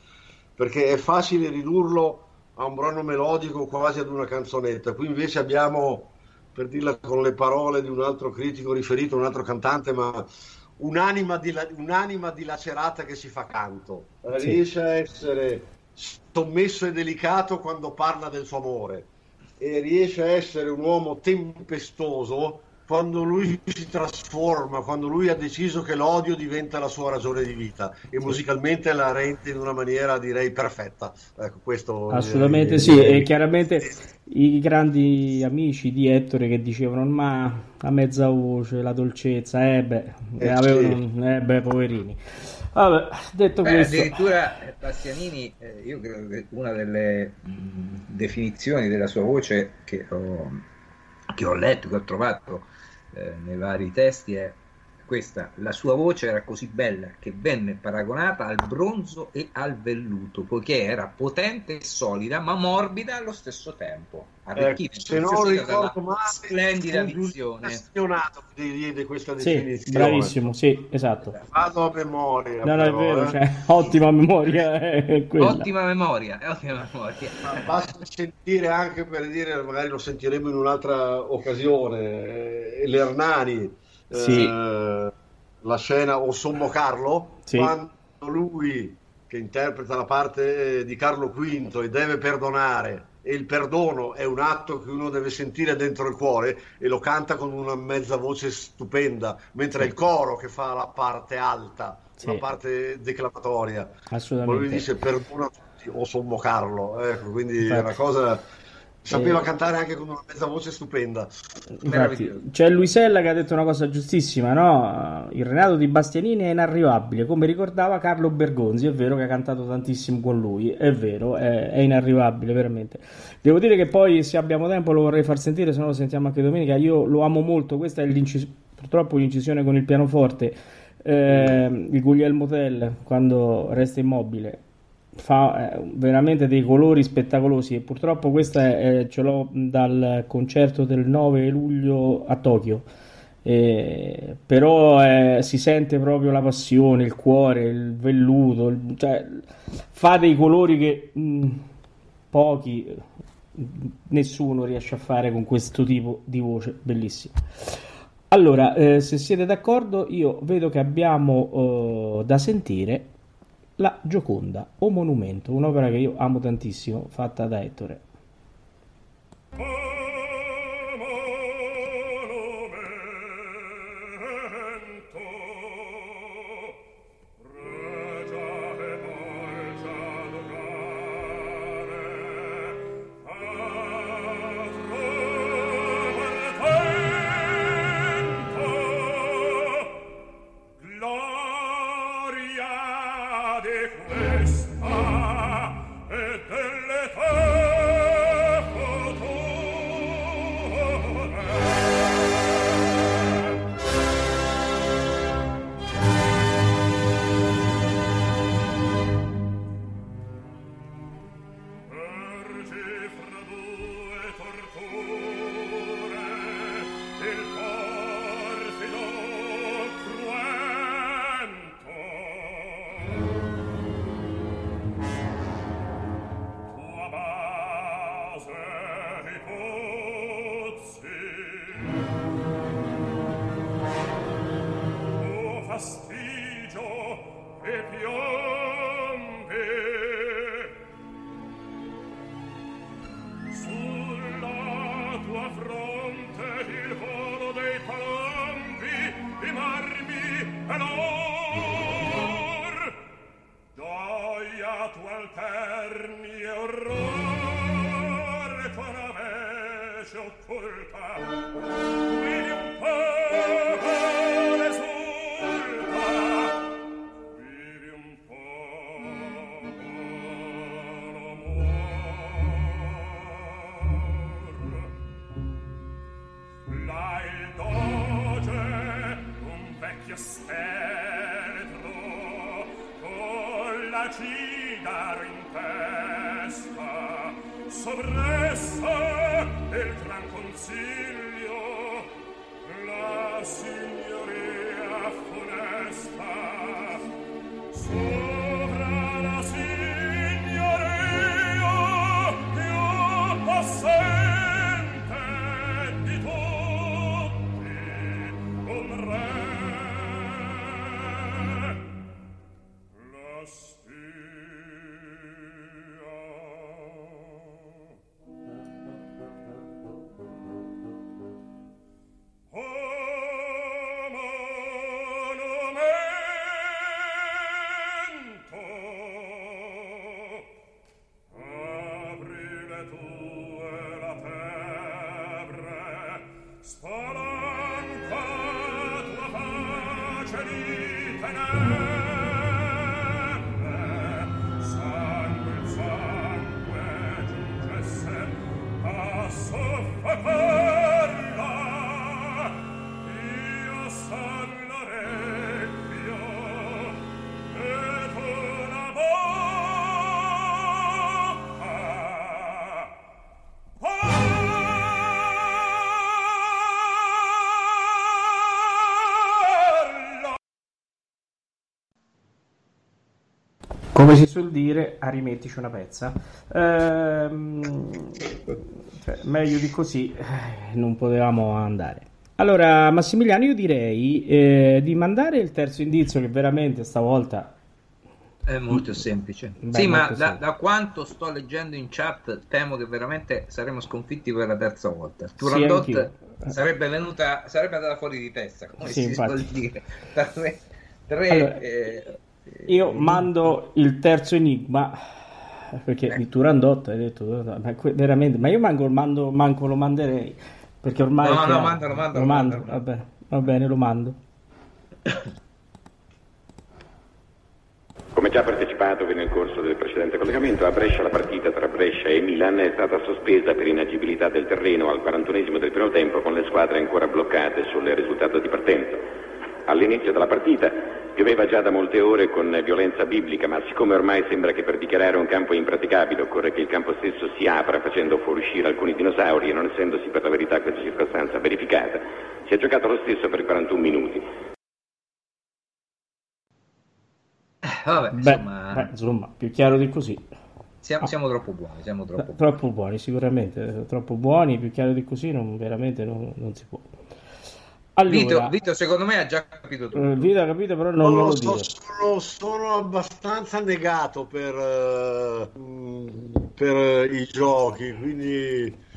perché è facile ridurlo a un brano melodico quasi ad una canzonetta. Qui invece abbiamo, per dirla con le parole di un altro critico riferito a un altro cantante, ma un'anima, dila- un'anima dilacerata che si fa canto, sì. riesce a essere sommesso e delicato quando parla del suo amore e riesce a essere un uomo tempestoso quando lui si trasforma, quando lui ha deciso che l'odio diventa la sua ragione di vita e musicalmente la rende in una maniera direi perfetta. Ecco, questo Assolutamente è, sì, è, e chiaramente i grandi amici di Ettore che dicevano ma a mezza voce, la dolcezza, eh beh, eh, avevano, sì. eh beh poverini. Vabbè, detto beh, questo... Addirittura Bastianini, eh, io credo che una delle mh, definizioni della sua voce che ho, che ho letto, che ho trovato eh, nei vari testi è questa, la sua voce era così bella che venne paragonata al bronzo e al velluto, poiché era potente e solida, ma morbida allo stesso tempo. Arricchita eh, se non ricordo male, splendida visione. ti diede questa definizione. Sì, bravissimo, sì, esatto. Vado a memoria. No, no, è vero, eh. cioè, ottima memoria è quella. Ottima memoria, è ottima memoria. Ma basta sentire anche per dire, magari lo sentiremo in un'altra occasione, eh, l'Ernani sì. eh, la scena o Sommo Carlo, sì. quando lui che interpreta la parte di Carlo V e deve perdonare e il perdono è un atto che uno deve sentire dentro il cuore e lo canta con una mezza voce stupenda, mentre sì. il coro che fa la parte alta, sì. la parte declamatoria. Assolutamente. Lui dice perdona tutti o sommo Carlo, ecco, quindi Infatti. è una cosa Sapeva eh, cantare anche con una mezza voce stupenda. Infatti, c'è Luisella che ha detto una cosa giustissima, no? Il Renato di Bastianini è inarrivabile, come ricordava Carlo Bergonzi, è vero che ha cantato tantissimo con lui, è vero, è, è inarrivabile veramente. Devo dire che poi se abbiamo tempo lo vorrei far sentire, se no lo sentiamo anche domenica, io lo amo molto, questa è purtroppo l'incisione con il pianoforte, eh, il Guglielmo Tell quando resta immobile fa eh, veramente dei colori spettacolosi e purtroppo questa è, ce l'ho dal concerto del 9 luglio a Tokyo. Eh, però eh, si sente proprio la passione, il cuore, il velluto il, cioè, fa dei colori che mh, mm, pochi nessuno riesce a fare con questo tipo di voce bellissima. Allora eh, se siete d'accordo io vedo che abbiamo eh, da sentire la Gioconda o Monumento, un'opera che io amo tantissimo, fatta da Ettore. Signoria, a funesta come si suol dire, a rimettici una pezza. Ehm, cioè, meglio di così eh, non potevamo andare. Allora, Massimiliano, io direi eh, di mandare il terzo indizio che veramente stavolta è molto semplice. Beh, sì, molto ma da, da, quanto sto leggendo in chat, temo che veramente saremo sconfitti per la terza volta. Turandot sì, sarebbe venuta, sarebbe andata fuori di testa, come sì, si infatti. suol dire. Tre, tre allora, eh, io mando il terzo enigma perché eh. di Turandot hai detto ma veramente ma io manco, mando, manco lo manderei perché ormai no no mando, lo mando, lo mando, mando. Vabbè, va bene lo mando come già partecipato nel corso del precedente collegamento, a Brescia la partita tra Brescia e Milan è stata sospesa per inagibilità del terreno al 41 del primo tempo con le squadre ancora bloccate sul risultato di partenza. All'inizio della partita Pioveva già da molte ore con violenza biblica, ma siccome ormai sembra che per dichiarare un campo impraticabile occorre che il campo stesso si apra facendo fuoriuscire alcuni dinosauri e non essendosi per la verità questa circostanza verificata, si è giocato lo stesso per 41 minuti. Eh, vabbè, insomma... Beh, insomma, più chiaro di così. Siamo, siamo troppo buoni, siamo troppo buoni. Troppo buoni, sicuramente, troppo buoni, più chiaro di così non, veramente non, non si può. Allora, Vito, Vito, secondo me ha già capito tutto. Eh, Vito ha capito, però non no, lo so, sono, sono, abbastanza negato per, uh, per i giochi, quindi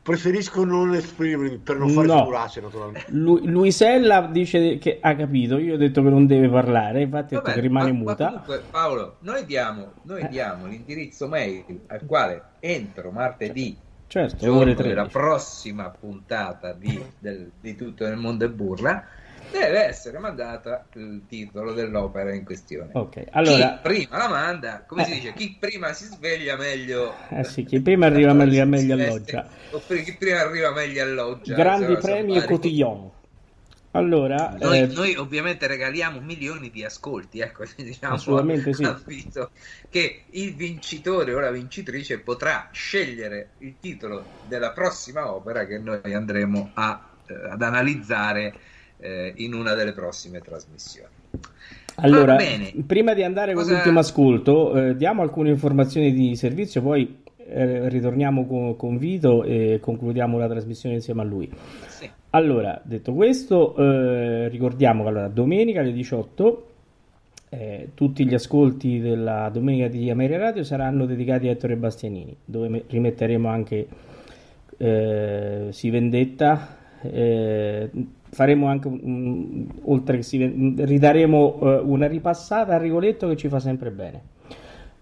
preferisco non esprimermi per non fare no. figuracce naturalmente. Lu- Luisella dice che ha capito, io ho detto che non deve parlare, infatti Vabbè, che rimane ma, muta. Ma comunque, Paolo, noi diamo, noi eh. diamo l'indirizzo mail al quale entro martedì certo, ore della prossima puntata di, del, di Tutto nel mondo e burla deve essere mandata il titolo dell'opera in questione. Ok, allora... Chi prima la manda, come eh. si dice, chi prima si sveglia meglio... Eh sì, chi prima arriva meglio, meglio alloggia. Oppure chi prima arriva meglio alloggia. Grandi premi e cotillon. Allora, noi, eh, noi, ovviamente regaliamo milioni di ascolti, ecco, diciamo, assolutamente sì. che il vincitore o la vincitrice potrà scegliere il titolo della prossima opera che noi andremo a, eh, ad analizzare eh, in una delle prossime trasmissioni. Allora, prima di andare Cosa... con l'ultimo ascolto, eh, diamo alcune informazioni di servizio, poi eh, ritorniamo con, con Vito e concludiamo la trasmissione insieme a lui. Sì. Allora, detto questo, eh, ricordiamo che allora, domenica alle 18 eh, tutti gli ascolti della domenica di Ameria Radio saranno dedicati a Ettore Bastianini, dove rimetteremo anche eh, Si Vendetta. Eh, faremo anche un, oltre che si, ridaremo uh, una ripassata a Rigoletto che ci fa sempre bene.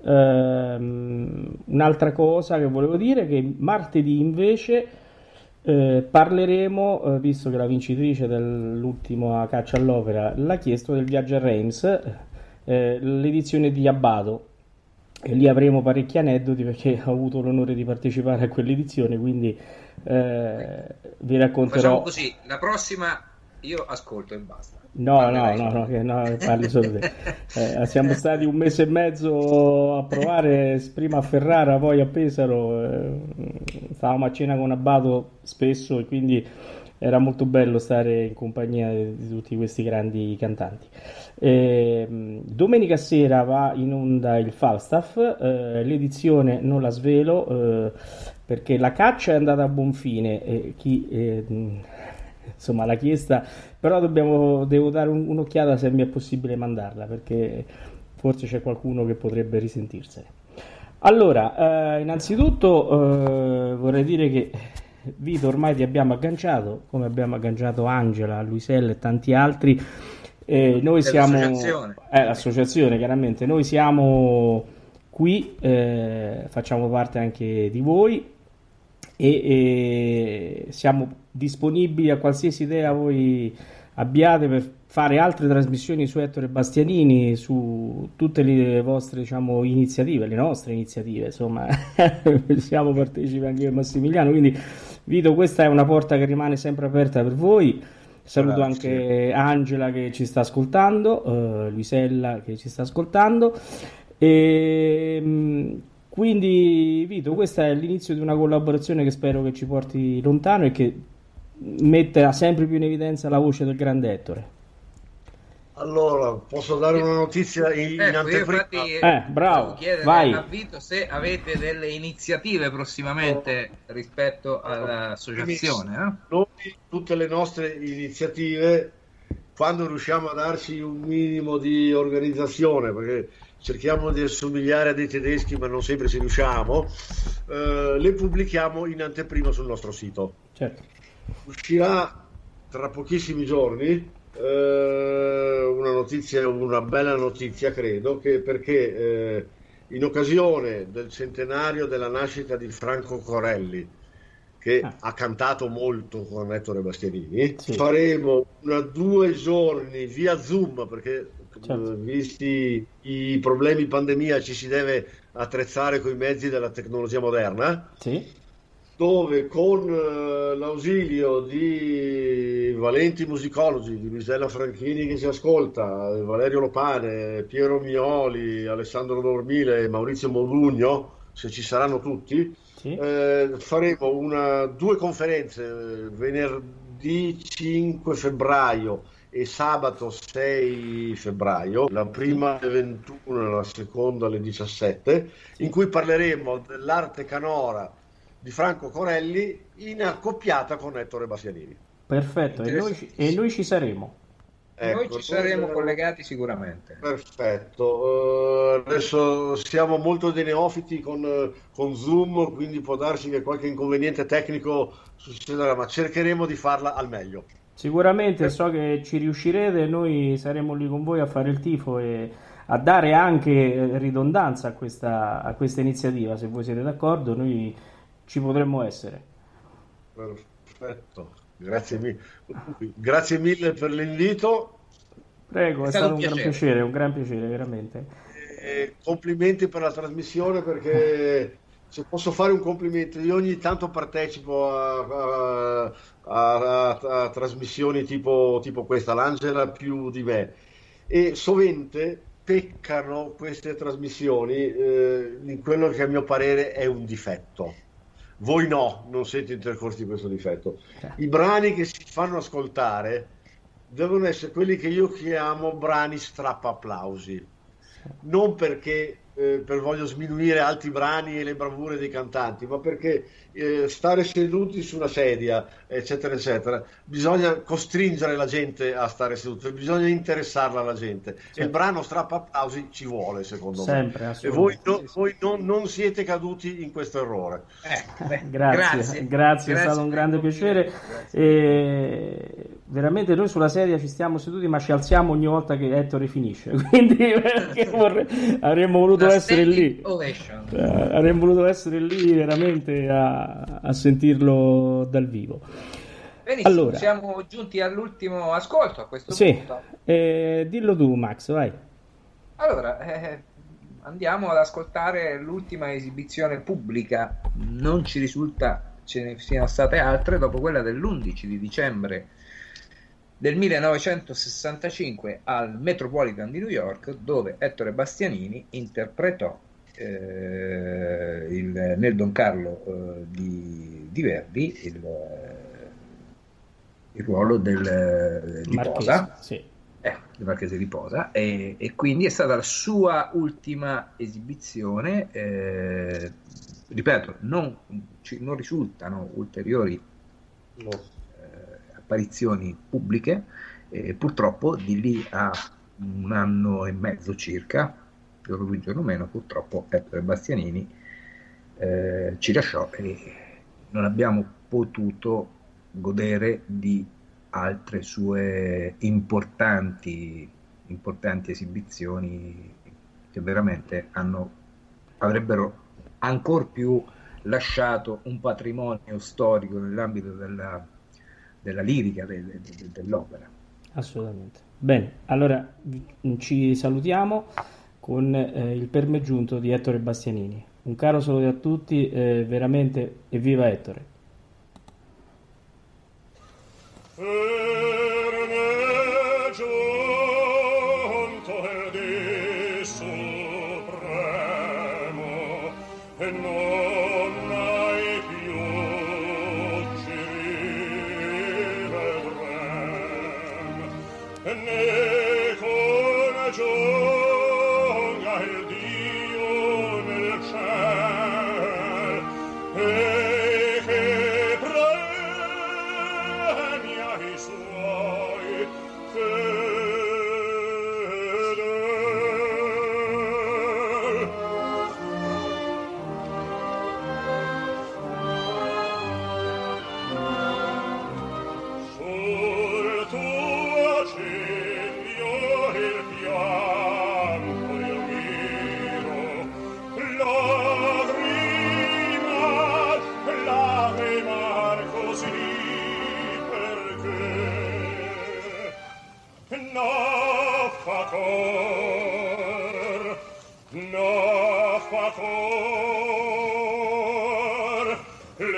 Uh, un'altra cosa che volevo dire è che martedì invece uh, parleremo, eh, visto che la vincitrice dell'ultima caccia all'opera l'ha chiesto, del viaggio a Reims, l'edizione di Abbado. E lì avremo parecchi aneddoti perché ho avuto l'onore di partecipare a quell'edizione, quindi eh, vi racconterò. Facciamo così, la prossima io ascolto e basta. No, no, no, no, che no, parli solo te. Eh, siamo stati un mese e mezzo a provare prima a Ferrara, poi a Pesaro. Eh, stavamo a cena con Abbato spesso e quindi era molto bello stare in compagnia di tutti questi grandi cantanti. Eh, domenica sera va in onda il Falstaff, eh, l'edizione non la svelo eh, perché la caccia è andata a buon fine chi eh, insomma l'ha chiesta, però dobbiamo, devo dare un, un'occhiata se mi è possibile mandarla perché forse c'è qualcuno che potrebbe risentirsene. Allora, eh, innanzitutto eh, vorrei dire che Vito ormai ti abbiamo agganciato, come abbiamo agganciato Angela, Luisella e tanti altri. Eh, noi siamo l'associazione. Eh, l'associazione, chiaramente. Noi siamo qui, eh, facciamo parte anche di voi e, e, siamo disponibili a qualsiasi idea voi abbiate per fare altre trasmissioni su Ettore Bastianini, su tutte le vostre diciamo, iniziative, le nostre iniziative, insomma, siamo partecipi anche io Massimiliano, quindi Vito, questa è una porta che rimane sempre aperta per voi. Saluto Grazie. anche Angela che ci sta ascoltando, uh, Luisella che ci sta ascoltando. E, ehm, quindi, Vito, questo è l'inizio di una collaborazione che spero che ci porti lontano e che metta sempre più in evidenza la voce del grande Ettore. Allora, posso dare una notizia in, ecco, in anteprima? Infatti, eh, bravo, vai. a Vito se avete delle iniziative prossimamente oh. rispetto all'associazione. Eh? Noi, tutte le nostre iniziative, quando riusciamo a darci un minimo di organizzazione, perché cerchiamo di assomigliare a dei tedeschi, ma non sempre ci riusciamo, eh, le pubblichiamo in anteprima sul nostro sito. Certo. Uscirà tra pochissimi giorni eh, una notizia, una bella notizia, credo, che perché eh, in occasione del centenario della nascita di Franco Corelli, che ah. ha cantato molto con Ettore Bastianini, sì. faremo una, due giorni via Zoom perché certo. visti i problemi pandemia ci si deve attrezzare con i mezzi della tecnologia moderna. Sì. Dove con uh, l'ausilio di valenti musicologi, di Luisella Franchini che si ascolta, Valerio Lopane, Piero Mioli, Alessandro Dormile e Maurizio Modugno, se ci saranno tutti, sì. eh, faremo una, due conferenze venerdì 5 febbraio e sabato 6 febbraio, la prima alle 21 e la seconda alle 17, in cui parleremo dell'arte canora di Franco Corelli in accoppiata con Ettore Bastianini. Perfetto, e noi, e noi, ci saremo. Ecco, noi ci saremo noi... collegati sicuramente. Perfetto, uh, adesso siamo molto dei neofiti con, con, Zoom, quindi può darsi che qualche inconveniente tecnico succederà, ma cercheremo di farla al meglio. Sicuramente so che ci riuscirete, noi saremo lì con voi a fare il tifo e a dare anche eh, ridondanza a questa, a questa iniziativa, se voi siete d'accordo, noi ci potremmo essere. Perfetto, grazie mille, grazie mille per l'invito. Prego, è, è stato, stato un, gran piacere, un gran piacere, veramente. E complimenti per la trasmissione perché se posso fare un complimento, io ogni tanto partecipo a, a, a, a trasmissioni tipo, tipo, questa, l'Angela più di me, e sovente peccano queste trasmissioni eh, in quello che a mio parere è un difetto. Voi no, non siete intercorsi di questo difetto. I brani che si fanno ascoltare devono essere quelli che io chiamo brani strappa applausi non perché eh, per voglio sminuire altri brani e le bravure dei cantanti, ma perché eh, stare seduti su una sedia, eccetera, eccetera, bisogna costringere la gente a stare seduta, bisogna interessarla alla gente. Sì. E il brano strappa applausi ci vuole, secondo Sempre, me. E voi, no, voi non, non, siete caduti in questo errore. Eh, beh, grazie, grazie, grazie, è stato un grande piacere. E veramente noi sulla sedia ci stiamo seduti, ma ci alziamo ogni volta che Ettore finisce. Quindi vorrei, avremmo voluto La essere lì. Ovation. Eh, avremmo voluto essere lì veramente a a, sentirlo dal vivo. Benissimo, allora, siamo giunti all'ultimo ascolto a questo sì, punto. Eh, dillo tu, Max, vai. Allora, eh, andiamo ad ascoltare l'ultima esibizione pubblica. Non ci risulta ce ne siano state altre dopo quella dell'11 di dicembre del 1965 al Metropolitan di New York, dove Ettore Bastianini interpretò eh, il, nel Don Carlo eh, di, di, Verdi il, eh, il ruolo del, di Marchese, Posa, sì. eh, del Marchese di Posa, e, e, quindi è stata la sua ultima esibizione. Eh, ripeto, non, ci, non, risultano ulteriori no. Eh, apparizioni pubbliche, purtroppo di lì a un anno e mezzo circa giorno più giorno meno, purtroppo Ettore Bastianini eh, ci lasciò e non abbiamo potuto godere di altre sue importanti, importanti esibizioni che veramente hanno, avrebbero ancora più lasciato un patrimonio storico nell'ambito della, della lirica de, de, de, dell'opera. Assolutamente. Bene, allora ci salutiamo con eh, il per giunto di Ettore Bastianini. Un caro saluto a tutti, eh, veramente evviva Ettore.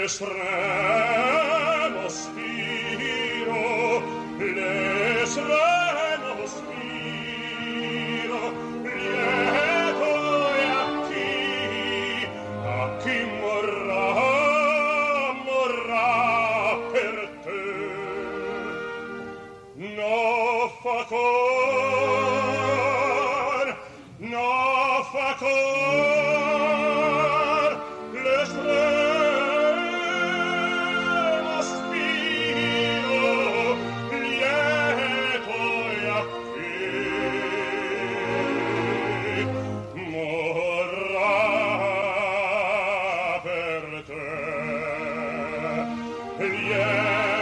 beschränkt. Tutto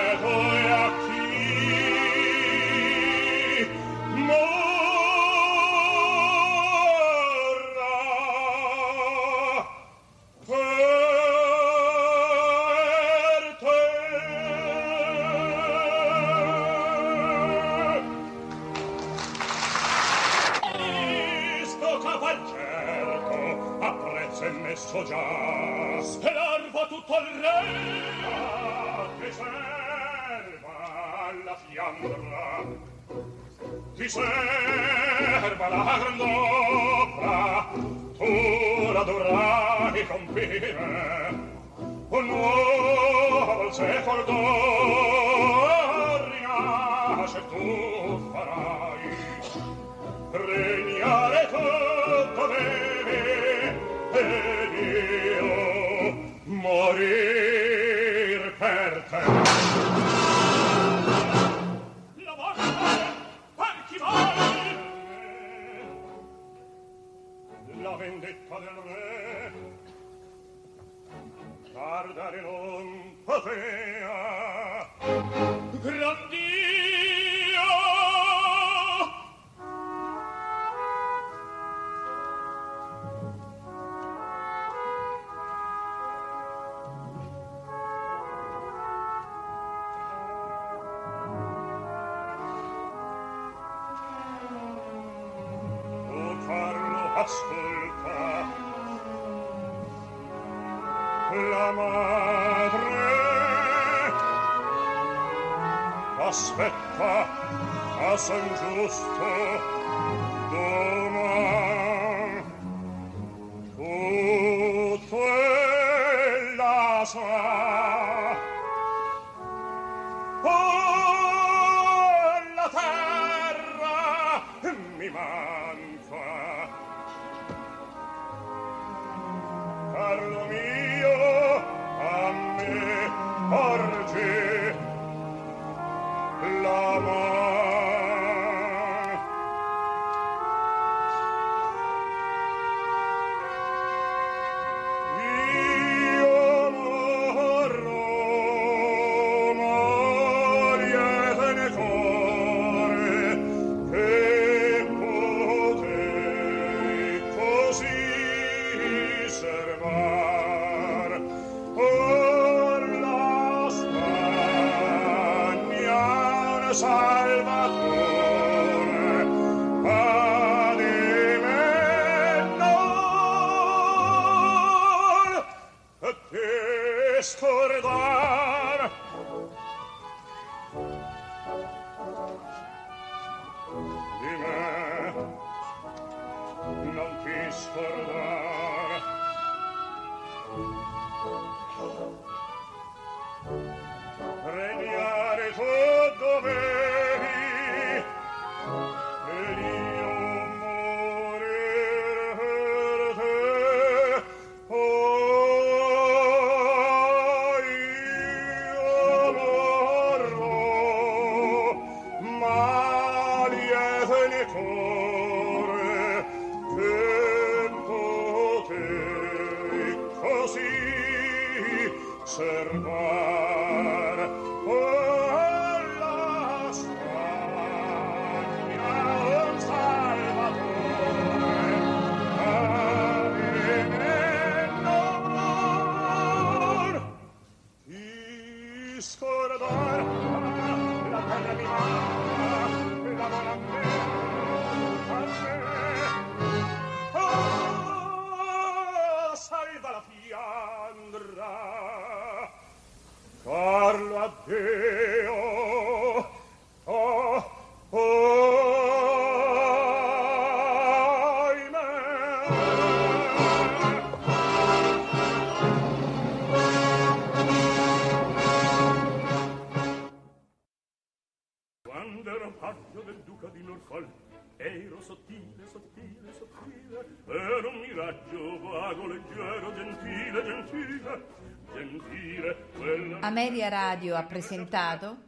Media Radio ha presentato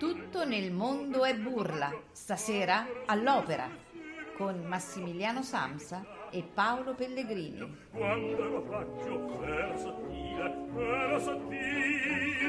Tutto nel mondo è burla, stasera all'opera, con Massimiliano Samsa e Paolo Pellegrini. Quando lo faccio, era sottile, era sottile.